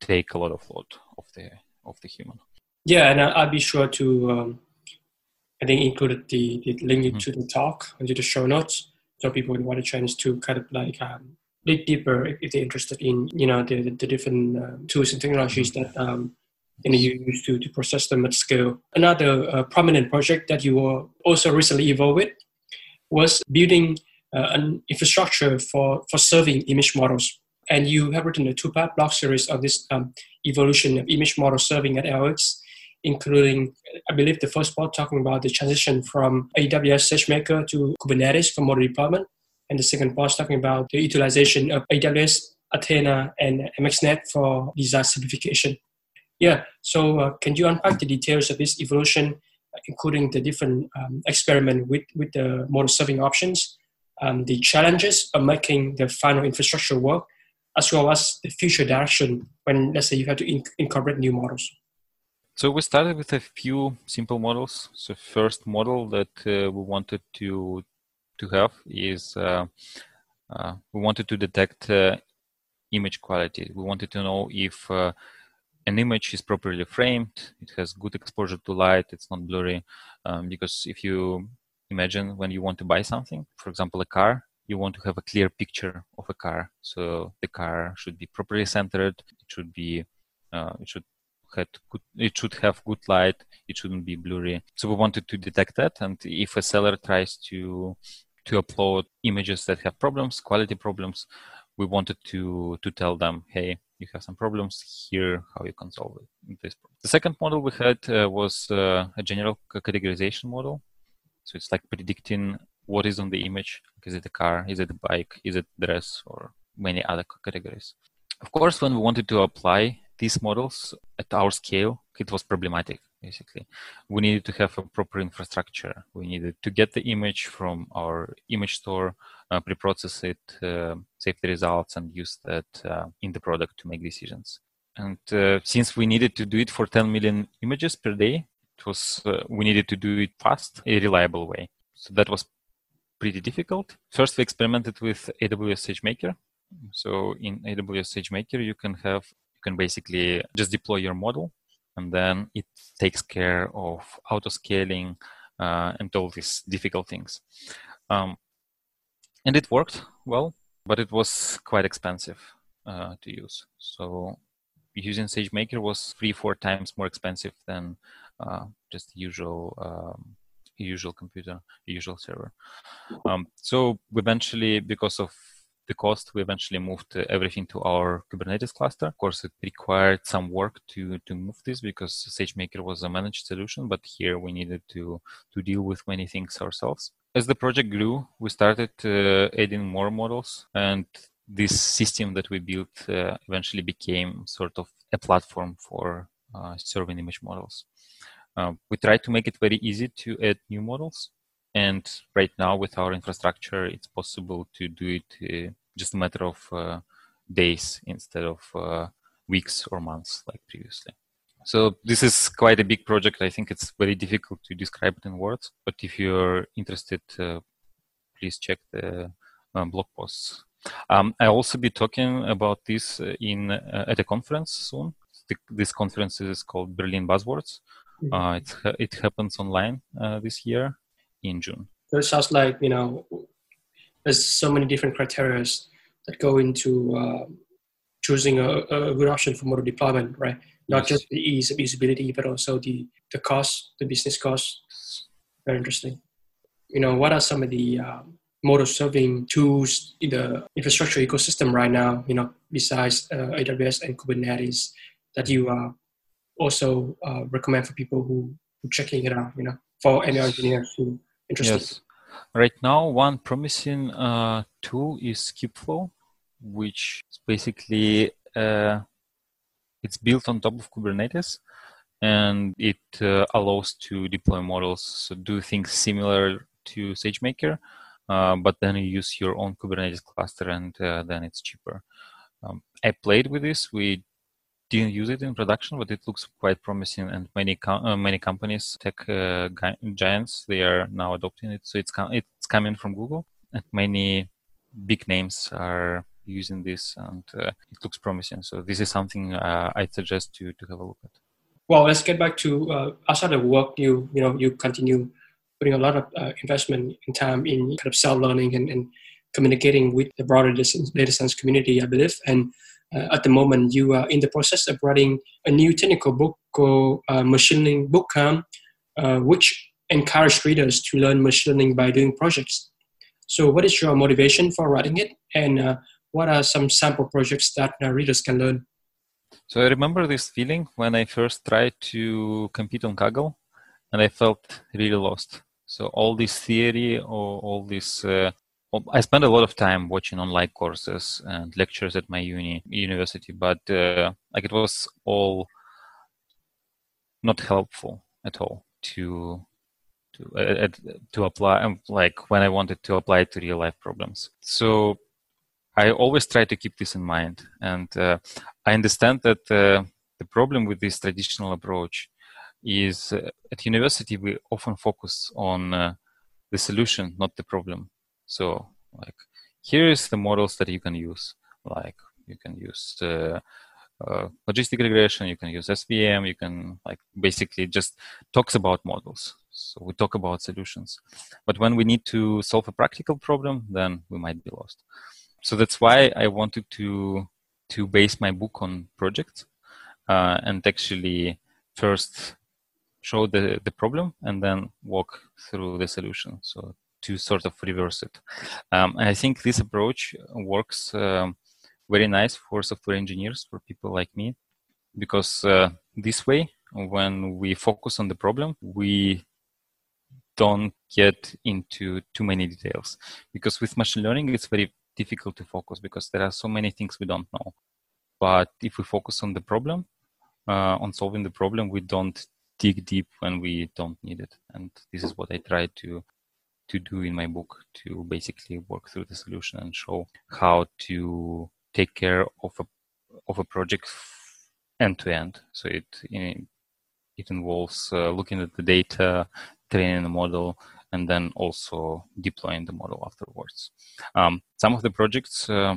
take a lot of load of the of the human. Yeah, and I'll be sure to. Um, I think included the, the link mm-hmm. to the talk and into the show notes, so people would want a chance to kind of like um, dig deeper if they're interested in you know the, the different uh, tools and technologies mm-hmm. that um, and you use to, to process them at scale. Another uh, prominent project that you were also recently involved with was building uh, an infrastructure for, for serving image models. And you have written a two-part blog series on this um, evolution of image model serving at OLX, including, I believe, the first part talking about the transition from AWS SageMaker to Kubernetes for model deployment, and the second part talking about the utilization of AWS, Athena, and MXNet for design simplification. Yeah. So uh, can you unpack the details of this evolution, including the different um, experiment with, with the model serving options, um, the challenges of making the final infrastructure work, as well as the future direction when, let's say, you have to in- incorporate new models? So we started with a few simple models. So first model that uh, we wanted to to have is uh, uh, we wanted to detect uh, image quality. We wanted to know if uh, an image is properly framed, it has good exposure to light, it's not blurry. Um, because if you imagine when you want to buy something, for example, a car, you want to have a clear picture of a car. So the car should be properly centered. It should be, uh, it should have good, it should have good light. It shouldn't be blurry. So we wanted to detect that. And if a seller tries to to upload images that have problems, quality problems, we wanted to to tell them, hey, you have some problems here, how you can solve it. This the second model we had uh, was uh, a general categorization model. So it's like predicting what is on the image. Is it a car? Is it a bike? Is it dress? Or many other categories. Of course, when we wanted to apply these models at our scale, it was problematic. Basically, we needed to have a proper infrastructure. We needed to get the image from our image store uh, pre-process it, uh, save the results, and use that uh, in the product to make decisions. And since we needed to do it for 10 million images per day, it was we needed to do it fast, a reliable way. So that was pretty difficult. First, we experimented with AWS SageMaker. So in AWS SageMaker, you can have you can basically just deploy your model, and then it takes care of auto scaling uh, and all these difficult things. Um, and it worked well, but it was quite expensive uh, to use. So using SageMaker was three, four times more expensive than uh, just usual um, usual computer, usual server. Um, so eventually, because of the cost, we eventually moved everything to our Kubernetes cluster. Of course, it required some work to to move this because SageMaker was a managed solution, but here we needed to to deal with many things ourselves. As the project grew, we started uh, adding more models, and this system that we built uh, eventually became sort of a platform for uh, serving image models. Uh, we try to make it very easy to add new models. And right now, with our infrastructure, it's possible to do it uh, just a matter of uh, days instead of uh, weeks or months like previously. So this is quite a big project. I think it's very difficult to describe it in words. But if you're interested, uh, please check the um, blog posts. Um, I'll also be talking about this in at a conference soon. This conference is called Berlin Buzzwords. Mm-hmm. Uh, it it happens online uh, this year in June. So it sounds like you know there's so many different criteria that go into uh, choosing a, a, good option for model deployment, right? Not yes. just the ease of usability, but also the the cost, the business cost. Very interesting. You know, what are some of the um, model serving tools in the infrastructure ecosystem right now? You know, besides uh, AWS and Kubernetes that you are also uh, recommend for people who, who checking it out, you know, for any engineers who interested. Yes. Right now, one promising uh, tool is Kubeflow, which is basically uh, it's built on top of Kubernetes, and it uh, allows to deploy models, so do things similar to SageMaker, uh, but then you use your own Kubernetes cluster, and uh, then it's cheaper. Um, I played with this. We didn't use it in production, but it looks quite promising. And many com- uh, many companies, tech uh, giants, they are now adopting it. So it's com- it's coming from Google, and many big names are using this, and uh, it looks promising. So this is something uh, I'd suggest to to have a look at. Well, let's get back to uh, outside of work. You you know you continue putting a lot of uh, investment in time in kind of self learning and, and communicating with the broader data science community, I believe, and uh, at the moment you are in the process of writing a new technical book called uh, Machine Learning Bookcamp, uh, which encourage readers to learn machine learning by doing projects. So, what is your motivation for writing it, and uh, what are some sample projects that uh, readers can learn? So, I remember this feeling when I first tried to compete on Kaggle, and I felt really lost. So, all this theory or all this uh, I spent a lot of time watching online courses and lectures at my uni university, but uh, like it was all not helpful at all to to uh, to apply um, like when I wanted to apply to real life problems. So I always try to keep this in mind, and uh, I understand that uh, the problem with this traditional approach is uh, at university we often focus on uh, the solution, not the problem so like here is the models that you can use. Like you can use uh, uh, logistic regression, you can use SVM, you can like basically just talks about models. So we talk about solutions. But when we need to solve a practical problem, then we might be lost. So that's why I wanted to to base my book on projects uh, and actually first show the, the problem and then walk through the solution. So to sort of reverse it. Um, I think this approach works um, very nice for software engineers, for people like me, because uh, this way, when we focus on the problem, we don't get into too many details. Because with machine learning, it's very difficult to focus because there are so many things we don't know. But if we focus on the problem, uh, on solving the problem, we don't dig deep when we don't need it. And this is what I try to to do in my book to basically work through the solution and show how to take care of a of a project end to end. So it it involves uh, looking at the data, training the model, and then also deploying the model afterwards. Um, some of the projects uh,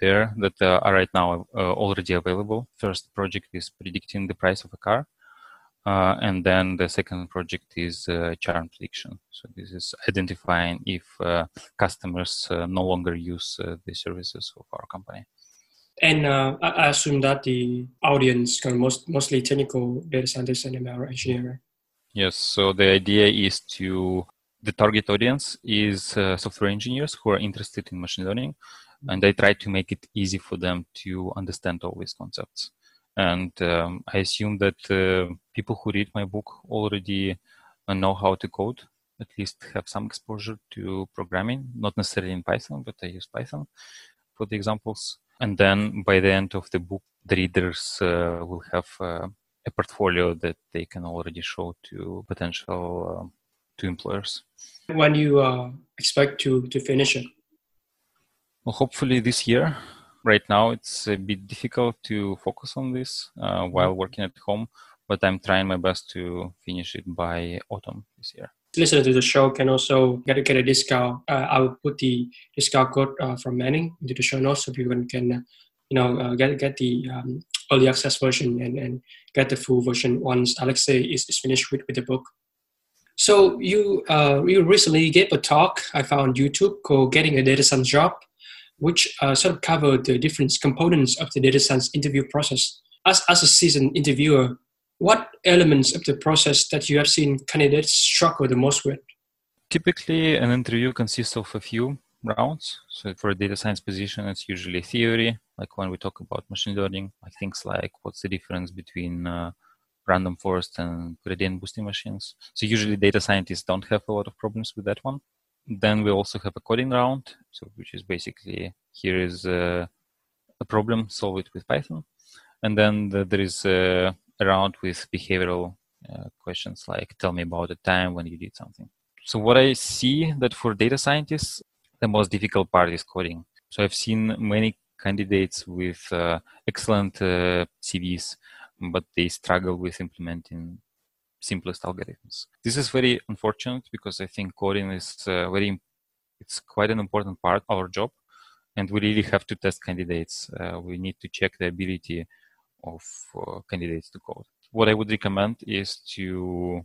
there that uh, are right now uh, already available. First project is predicting the price of a car. Uh, and then the second project is uh, churn prediction. So this is identifying if uh, customers uh, no longer use uh, the services of our company. And uh, I assume that the audience can most mostly technical data scientists and ML engineer. Yes. So the idea is to the target audience is uh, software engineers who are interested in machine learning, and I try to make it easy for them to understand all these concepts. And um, I assume that uh, people who read my book already know how to code, at least have some exposure to programming, not necessarily in Python, but I use Python for the examples. And then by the end of the book, the readers uh, will have uh, a portfolio that they can already show to potential uh, to employers. When you uh, expect to to finish it? Well, hopefully this year. Right now, it's a bit difficult to focus on this uh, while working at home, but I'm trying my best to finish it by autumn this year. Listener to the show can also get, get a discount. Uh, I will put the discount code uh, from Manning into the show notes so people can, you know, uh, get get the um, early access version and, and get the full version once Alexey is, is finished with, with the book. So you uh, you recently gave a talk I found on YouTube called "Getting a Data Science Job," which uh, sort of covered the different components of the data science interview process. As as a seasoned interviewer, what elements of the process that you have seen candidates struggle the most with? Typically, an interview consists of a few rounds. So for a data science position, it's usually theory, like when we talk about machine learning, like things like what's the difference between uh, random forest and gradient boosting machines. So usually data scientists don't have a lot of problems with that one. Then we also have a coding round, so which is basically here is a, a problem, solve it with Python. And then the, there is a, a, round with behavioral uh, questions like tell me about a time when you did something. So what I see that for data scientists, the most difficult part is coding. So I've seen many candidates with uh, excellent uh, CVs but they struggle with implementing simplest algorithms. This is very unfortunate because I think coding is uh, very, it's quite an important part of our job, and we really have to test candidates. Uh, we need to check the ability of uh, candidates to code. What I would recommend is to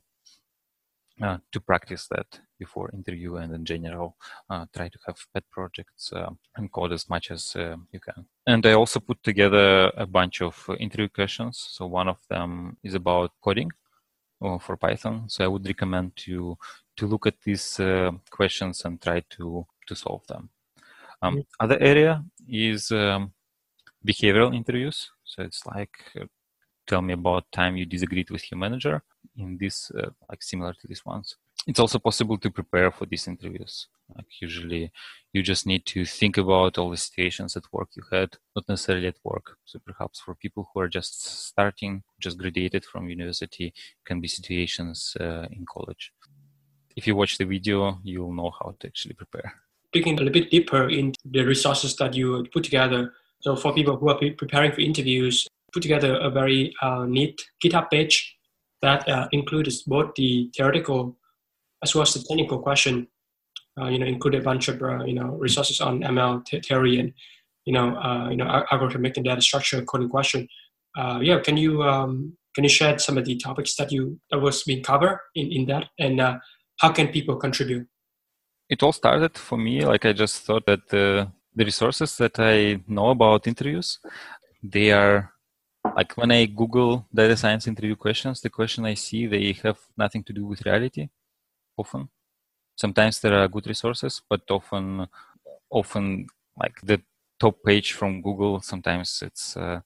uh, to practice that before interview and in general uh, try to have pet projects uh, and code as much as you can and i also put together a bunch of interview questions so one of them is about coding for python. So i would recommend to to look at these uh, questions and try to to solve them. Um, mm-hmm. other area is um, behavioral interviews. So it's like tell me about time you disagreed with your manager in this uh, like similar to these ones it's also possible to prepare for these interviews like usually you just need to think about all the situations at work you had not necessarily at work. So perhaps for people who are just starting just graduated from university can be situations uh, in college. If you watch the video you'll know how to actually prepare. Digging a little bit deeper into the resources that you put together. So for people who are preparing for interviews put together a very uh, neat GitHub page that uh, includes both the theoretical as well as the technical question. Uh, you know, include a bunch of uh, you know resources on ML theory and you know uh, you know algorithmic and data structure coding question. Uh, yeah, can you um, can you share some of the topics that you that was being covered in in that and how can people contribute? It all started for me like I just thought that the the resources that I know about interviews they are like when I Google data science interview questions, the question I see they have nothing to do with reality. Often, sometimes there are good resources, but often, often like the top page from Google, sometimes it's uh,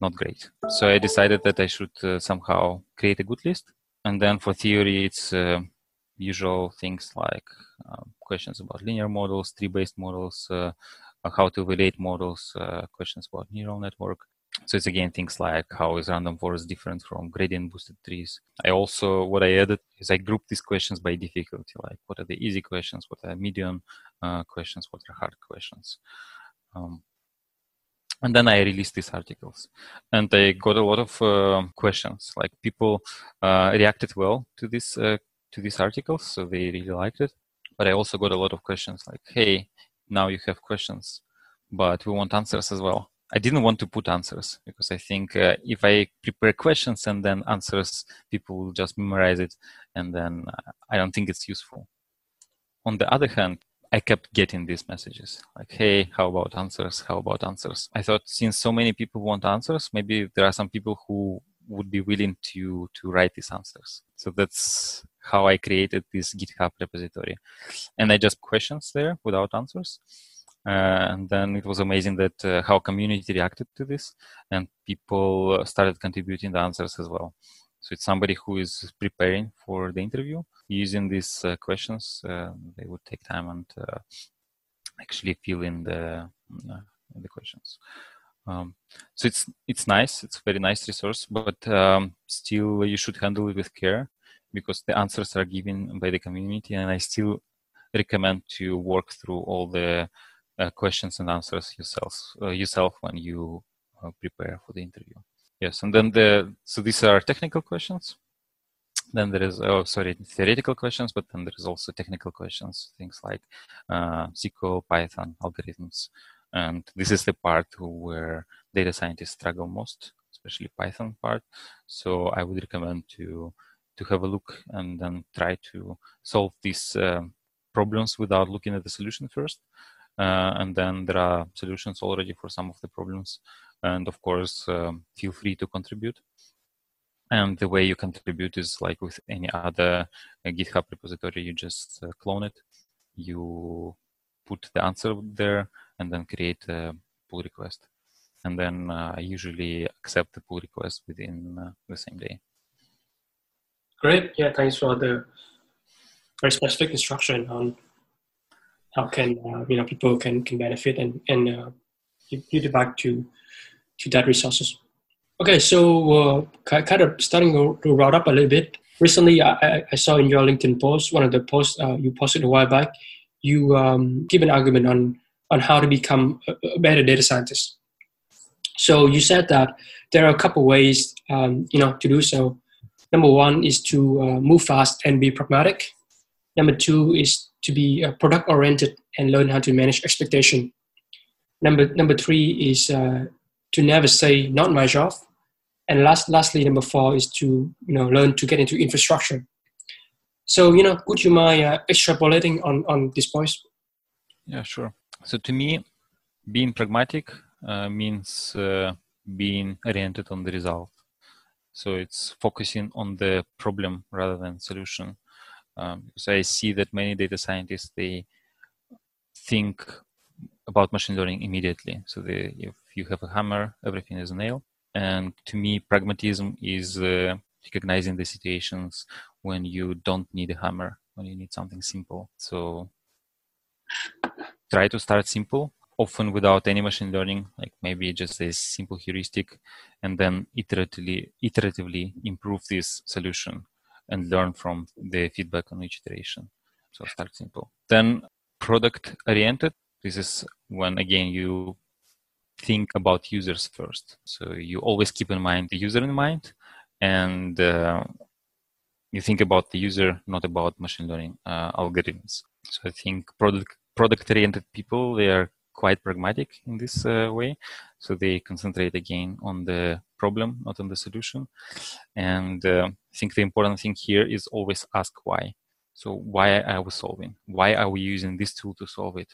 not great. So I decided that I should uh, somehow create a good list. And then for theory, it's uh, usual things like uh, questions about linear models, tree-based models, uh, how to evaluate models, uh, questions about neural network so it's again things like how is random forest different from gradient boosted trees. I also what I added is I grouped these questions by difficulty, like what are the easy questions, what are medium uh, questions, what are hard questions. Um, and then I released these articles, and I got a lot of uh, questions. Like people uh, reacted well to this uh, to these articles, so they really liked it. But I also got a lot of questions like, "Hey, now you have questions, but we want answers as well." I didn't want to put answers because I think uh, if I prepare questions and then answers, people will just memorize it, and then uh, I don't think it's useful. On the other hand, I kept getting these messages like, "Hey, how about answers? How about answers?" I thought since so many people want answers, maybe there are some people who would be willing to to write these answers. So that's how I created this GitHub repository, and I just questions there without answers. Uh, and then it was amazing that uh, how community reacted to this, and people started contributing the answers as well. So it's somebody who is preparing for the interview using these uh, questions. Uh, they would take time and uh, actually fill in the uh, the questions. Um, so it's it's nice. It's a very nice resource, but um, still you should handle it with care because the answers are given by the community, and I still recommend to work through all the uh, questions and answers yourself uh, yourself when you prepare for the interview. Yes, and then the so these are technical questions. Then there is oh sorry theoretical questions, but then there is also technical questions, things like uh, SQL, Python, algorithms, and this is the part where data scientists struggle most, especially Python part. So I would recommend to to have a look and then try to solve these uh, problems without looking at the solution first. Uh, and then there are solutions already for some of the problems. And of course um, feel free to contribute. And the way you contribute is like with any other uh, github repository you just uh, clone it. You put the answer there and then create a pull request. And then i usually accept the pull request within the same day. Great. Yeah thanks for the very specific instruction on how can uh, you know people can can benefit and and uh, give it back to to that resources. Okay, so uh, kind of starting to round up a little bit. Recently, I, I saw in your LinkedIn post, one of the posts uh, you posted a while back, you um, give an argument on on how to become a, better data scientist. So you said that there are a couple ways, um, you know, to do so. Number one is to uh, move fast and be pragmatic. Number two is to be uh, product oriented and learn how to manage expectation. Number number three is uh, to never say not my job. And last, lastly, number four is to you know learn to get into infrastructure. So you know, would you mind uh, extrapolating on on this point? Yeah, sure. So to me, being pragmatic uh, means uh, being oriented on the result. So it's focusing on the problem rather than solution. Um, so I see that many data scientists they think about machine learning immediately. So they, if you have a hammer, everything is a nail. And to me, pragmatism is uh, recognizing the situations when you don't need a hammer, when you need something simple. So try to start simple, often without any machine learning, like maybe just a simple heuristic, and then iteratively, iteratively improve this solution and learn from the feedback on each iteration. So start simple. Then product oriented. This is when again you think about users first. So you always keep in mind the user in mind, and uh, you think about the user, not about machine learning uh, algorithms. So I think product product oriented people they are quite pragmatic in this uh, way. So they concentrate again on the problem, not on the solution. And uh, I think the important thing here is always ask why. So why are we solving? Why are we using this tool to solve it?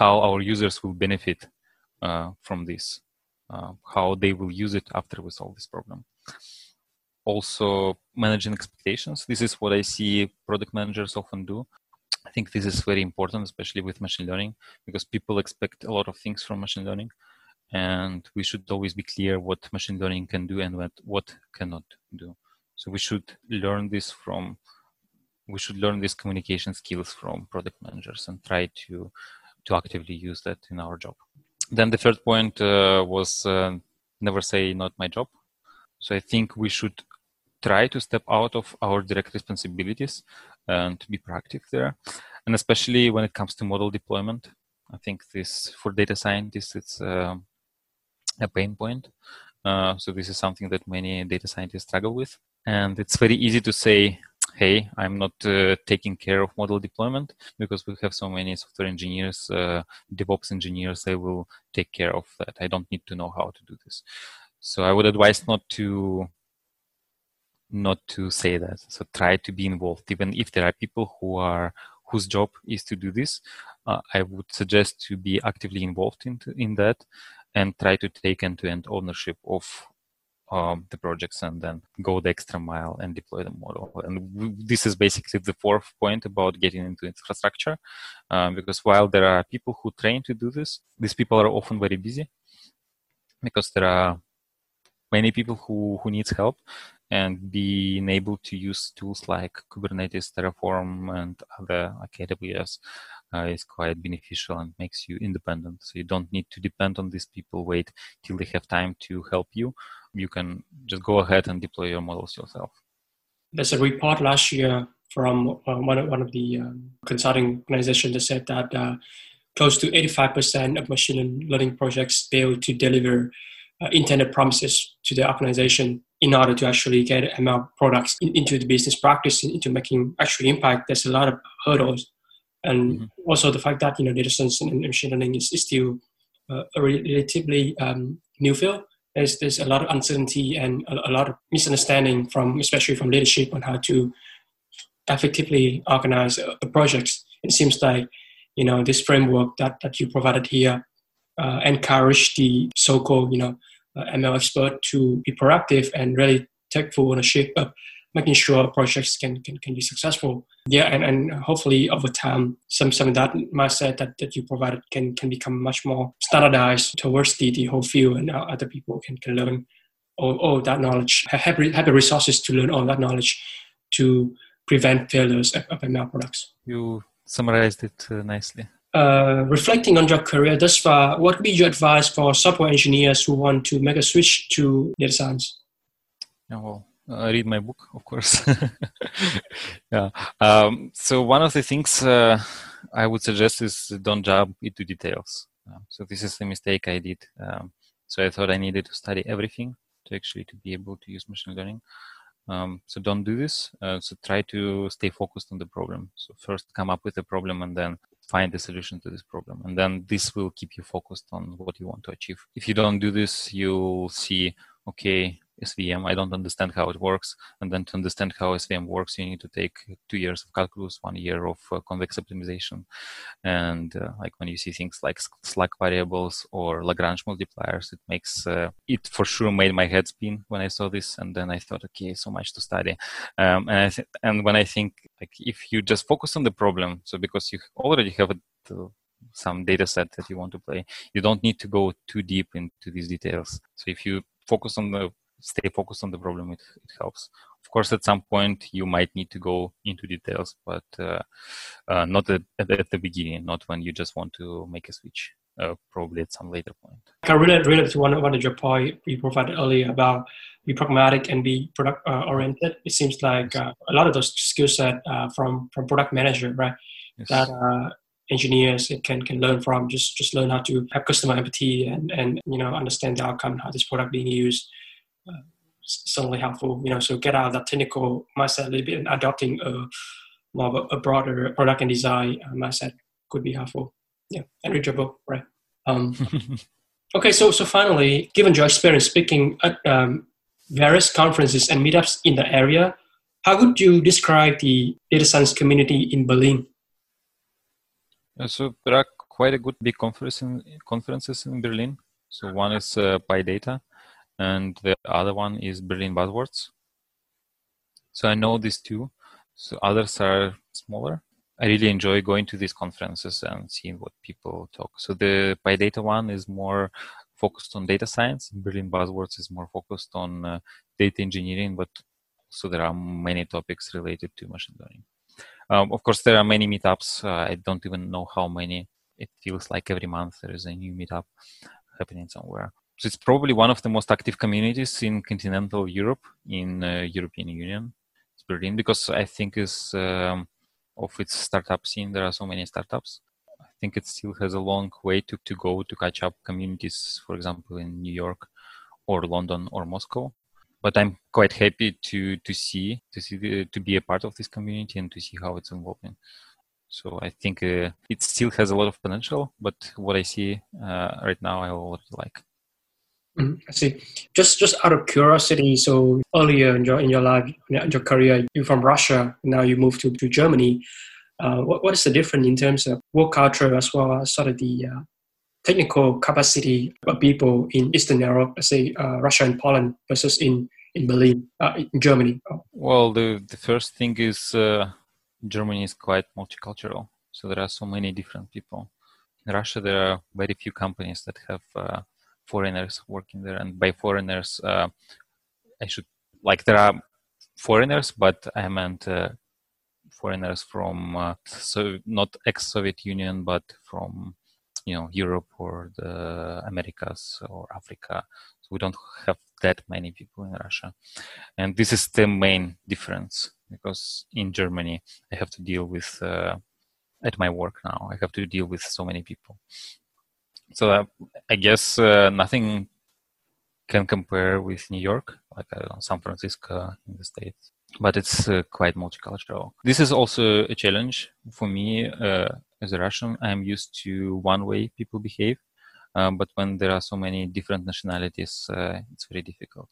How our users will benefit uh, from this, uh, how they will use it after we solve this problem. Also, managing expectations. This is what I see product managers often do. I think this is very important, especially with machine learning, because people expect a lot of things from machine learning, and we should always be clear what machine learning can do and what what cannot do. So we should learn this from we should learn these communication skills from product managers and try to to actively use that in our job then the third point uh, was uh, never say not my job. So I think we should try to step out of our direct responsibilities and be proactive there. And especially when it comes to model deployment, I think this for data scientists it's uh, a pain point. Uh, so this is something that many data scientists struggle with, and it's very easy to say hey, I'm not uh, taking care of model deployment because we have so many software engineers, uh, DevOps engineers, they will take care of that. I don't need to know how to do this. So I would advise not to not to say that. So try to be involved, even if there are people who are whose job is to do this, uh, I would suggest to be actively involved in, in that and try to take end-to-end ownership of um, the projects and then go the extra mile and deploy the model. And w- this is basically the fourth point about getting into infrastructure, um, because while there are people who train to do this, these people are often very busy because there are many people who, who needs help and being able to use tools like Kubernetes, Terraform, and other like AWS uh, is quite beneficial and makes you independent. So you don't need to depend on these people, wait till they have time to help you. You can just go ahead and deploy your models yourself. There's a report last year from uh, one, of, one of the um, consulting organizations that said that uh, close to 85% of machine learning projects fail to deliver uh, intended promises to the organization in order to actually get ML products in, into the business practice, into making actual impact. There's a lot of hurdles and mm-hmm. also the fact that you know data science and machine learning is, is still uh, a relatively um, new field. There's there's a lot of uncertainty and a, a, lot of misunderstanding from especially from leadership on how to effectively organize uh, projects. It seems like you know this framework that that you provided here uh, encourage the so-called you know ML expert to be proactive and really take full ownership of making sure projects can, can, can be successful. Yeah, and, and hopefully over time, some some of that mindset that, that you provided can, can become much more standardized towards the, the whole field and other people can, can learn all, all that knowledge, have, have the resources to learn all that knowledge to prevent failures of, of ML products. You summarized it uh, nicely. Uh, reflecting on your career thus far, what would be your advice for software engineers who want to make a switch to data science? Yeah, well, uh, read my book, of course. yeah. Um, so one of the things uh, I would suggest is don't jump into details. Uh, so this is the mistake I did. Um, so I thought I needed to study everything to actually to be able to use machine learning. Um, so don't do this. Uh, so try to stay focused on the problem. So first come up with a problem and then find the solution to this problem. And then this will keep you focused on what you want to achieve. If you don't do this, you'll see, okay, SVM. I don't understand how it works. And then to understand how SVM works, you need to take two years of calculus, one year of uh, convex optimization. And uh, like when you see things like slack variables or Lagrange multipliers, it makes uh, it for sure made my head spin when I saw this. And then I thought, okay, so much to study. Um, and th- and when I think like if you just focus on the problem, so because you already have a some data set that you want to play. You don't need to go too deep into these details. So if you focus on the stay focused on the problem, it, it helps. Of course, at some point you might need to go into details, but uh, uh, not at, at, the beginning, not when you just want to make a switch. Uh, probably at some later point. I relate, relate to one, one of your point you provided earlier about be pragmatic and be product uh, oriented. It seems like uh, a lot of those skill set uh, from from product manager, right? Yes. That engineers can can learn from. Just just learn how to have customer empathy and and you know understand the outcome, how this product being used certainly helpful. You know, so get out of that technical mindset a little bit and adopting a more of a, a broader product and design uh, mindset could be helpful. Yeah, and book, right? Um, okay, so so finally, given your experience speaking at um, various conferences and meetups in the area, how would you describe the data science community in Berlin? Uh, so there are quite a good big conference in, conferences in Berlin. So one is uh, PyData, and the other one is Berlin Buzzwords. So I know these two. So others are smaller. I really enjoy going to these conferences and seeing what people talk. So the PyData one is more focused on data science. Berlin Buzzwords is more focused on uh, data engineering, but so there are many topics related to machine learning. Um, of course, there are many meetups. Uh, I don't even know how many. It feels like every month there is a new meetup happening somewhere. So it's probably one of the most active communities in continental Europe, in uh, European Union. It's Berlin because I think is um, of its startup scene. There are so many startups. I think it still has a long way to, to go to catch up communities, for example, in New York or London or Moscow. But I'm quite happy to to see to see the, to be a part of this community and to see how it's evolving. So I think uh, it still has a lot of potential, but what I see uh, right now, I already like. Mm, I see. Just just out of curiosity, so earlier in your in your life, in your career, you're from Russia. Now you moved to, to Germany. Uh, what, what is the difference in terms of work culture as well as sort of the uh, technical capacity of people in Eastern Europe, say uh, Russia and Poland, versus in in Berlin, uh, in Germany? Well, the the first thing is uh, Germany is quite multicultural, so there are so many different people. In Russia, there are very few companies that have uh, foreigners working there, and by foreigners, uh, I should like there are foreigners, but I meant uh, foreigners from uh, so not ex-Soviet Union, but from you know Europe or the Americas or Africa. So we don't have that many people in Russia, and this is the main difference because in Germany I have to deal with uh, at my work now I have to deal with so many people. So uh, I guess uh, nothing can compare with New York, like know, San Francisco in the states but it's uh, quite multicultural. This is also a challenge for me uh, as a Russian. I'm used to one way people behave, um, but when there are so many different nationalities, uh, it's very difficult.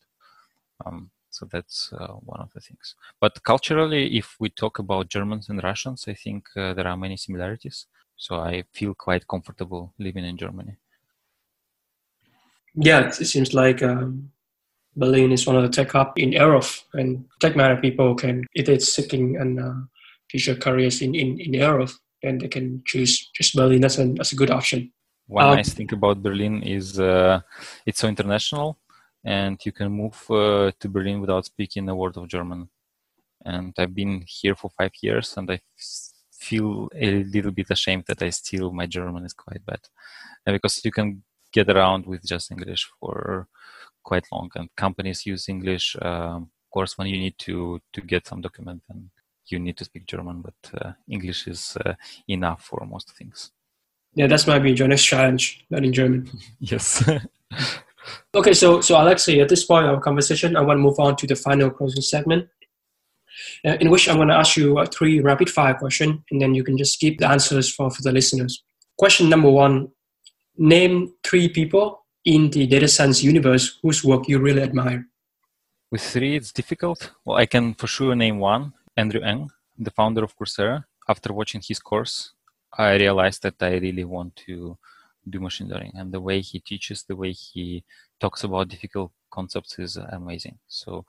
Um, so that's uh, one of the things. But culturally, if we talk about Germans and Russians, I think uh, there are many similarities. So I feel quite comfortable living in Germany. Yeah, it seems like um, Berlin is one of the tech hub in Europe, and tech matter people can, if they're seeking and uh, future careers in, in, in Europe, then they can choose just Berlin as, an, as a good option. One um, nice thing about Berlin is uh, it's so international, and you can move uh, to Berlin without speaking a word of German. And I've been here for five years, and I feel a little bit ashamed that I still my German is quite bad, and because you can get around with just English for quite long, and companies use English. Um, of course, when you need to to get some document, then you need to speak German, but uh, English is uh, enough for most things. Yeah, that's might be your next challenge, learning German. yes. okay, so so Alexey, at this point of our conversation, I want to move on to the final closing segment, uh, in which I'm going to ask you uh, three rapid fire questions, and then you can just keep the answers for, for the listeners. Question number one: Name three people in the data science universe whose work you really admire? With three, it's difficult. Well, I can for sure name one Andrew Ng, the founder of Coursera. After watching his course, I realized that I really want to do machine learning. And the way he teaches, the way he talks about difficult concepts is amazing. So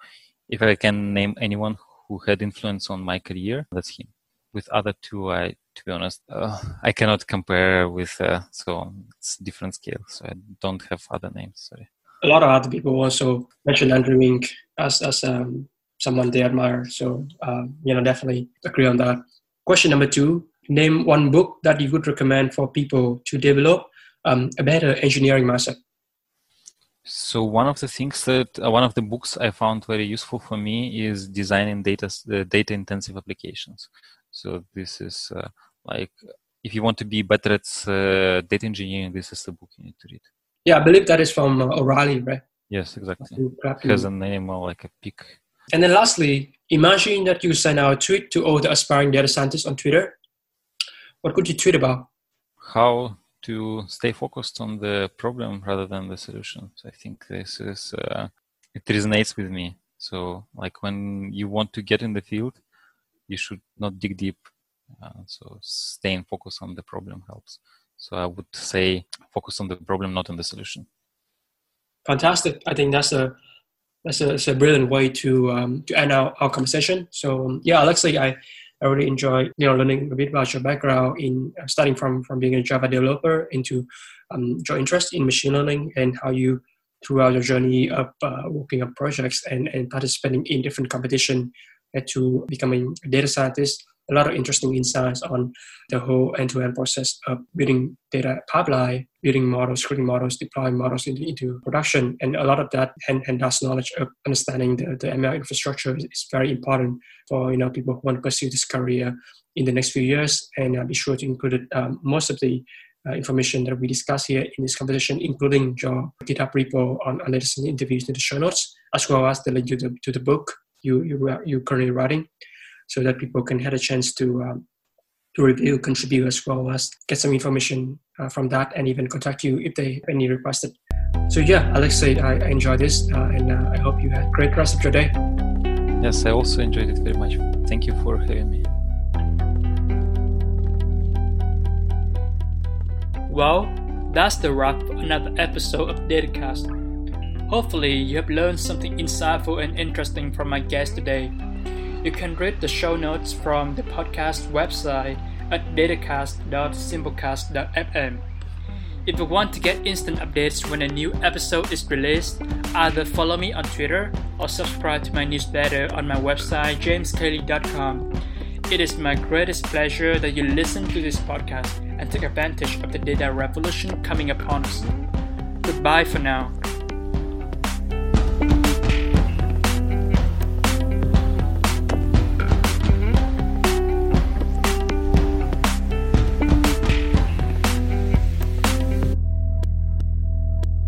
if I can name anyone who had influence on my career, that's him. With other two, I to be honest. Uh, I cannot compare with, uh, so it's different scale. So I don't have other names. Sorry. A lot of other people also mentioned Andrew Ng as, as um, someone they admire. So, um, you know, definitely agree on that. Question number two Name one book that you would recommend for people to develop um, a better engineering mindset. So one of the things that uh, one of the books I found very useful for me is designing data uh, data intensive applications. So this is uh, like if you want to be better at uh, data engineering, this is the book you need to read. Yeah, I believe that is from uh, O'Reilly, right? Yes, exactly. It has an animal like a pig. And then lastly, imagine that you send out a tweet to all the aspiring data scientists on Twitter. What could you tweet about? How to stay focused on the problem rather than the solution. So I think this is uh, it resonates with me. So like when you want to get in the field, you should not dig deep uh, so staying focused on the problem helps. So I would say focus on the problem, not on the solution. Fantastic. I think that's a that's a, that's a brilliant way to um, to end our, our conversation. So um, yeah, Alexey, I, I really enjoy you know learning a bit about your background in uh, starting from from being a Java developer into um, your interest in machine learning and how you throughout your journey of uh, working on projects and, and participating in different competition to becoming a data scientist a lot of interesting insights on the whole end-to-end process of building data pipeline, building models, creating models, deploying models into, into production. And a lot of that and, and that's knowledge of understanding the, the ML infrastructure is, is, very important for you know people who want to pursue this career in the next few years. And uh, be sure to include um, most of the uh, information that we discuss here in this conversation, including your GitHub repo on, on latest interviews in the show notes, as well as the link to the, to the book you, you, you're currently writing so that people can have a chance to um, to review, contribute, as well as get some information uh, from that, and even contact you if they any requested. So yeah, Alexey, I, I enjoyed this, uh, and uh, I hope you had a great rest of your day. Yes, I also enjoyed it very much. Thank you for having me. Well, that's the wrap for another episode of Datacast. Hopefully, you have learned something insightful and interesting from my guest today. You can read the show notes from the podcast website at datacast.simplecast.fm. If you want to get instant updates when a new episode is released, either follow me on Twitter or subscribe to my newsletter on my website jameskle.com. It is my greatest pleasure that you listen to this podcast and take advantage of the data revolution coming upon us. Goodbye for now.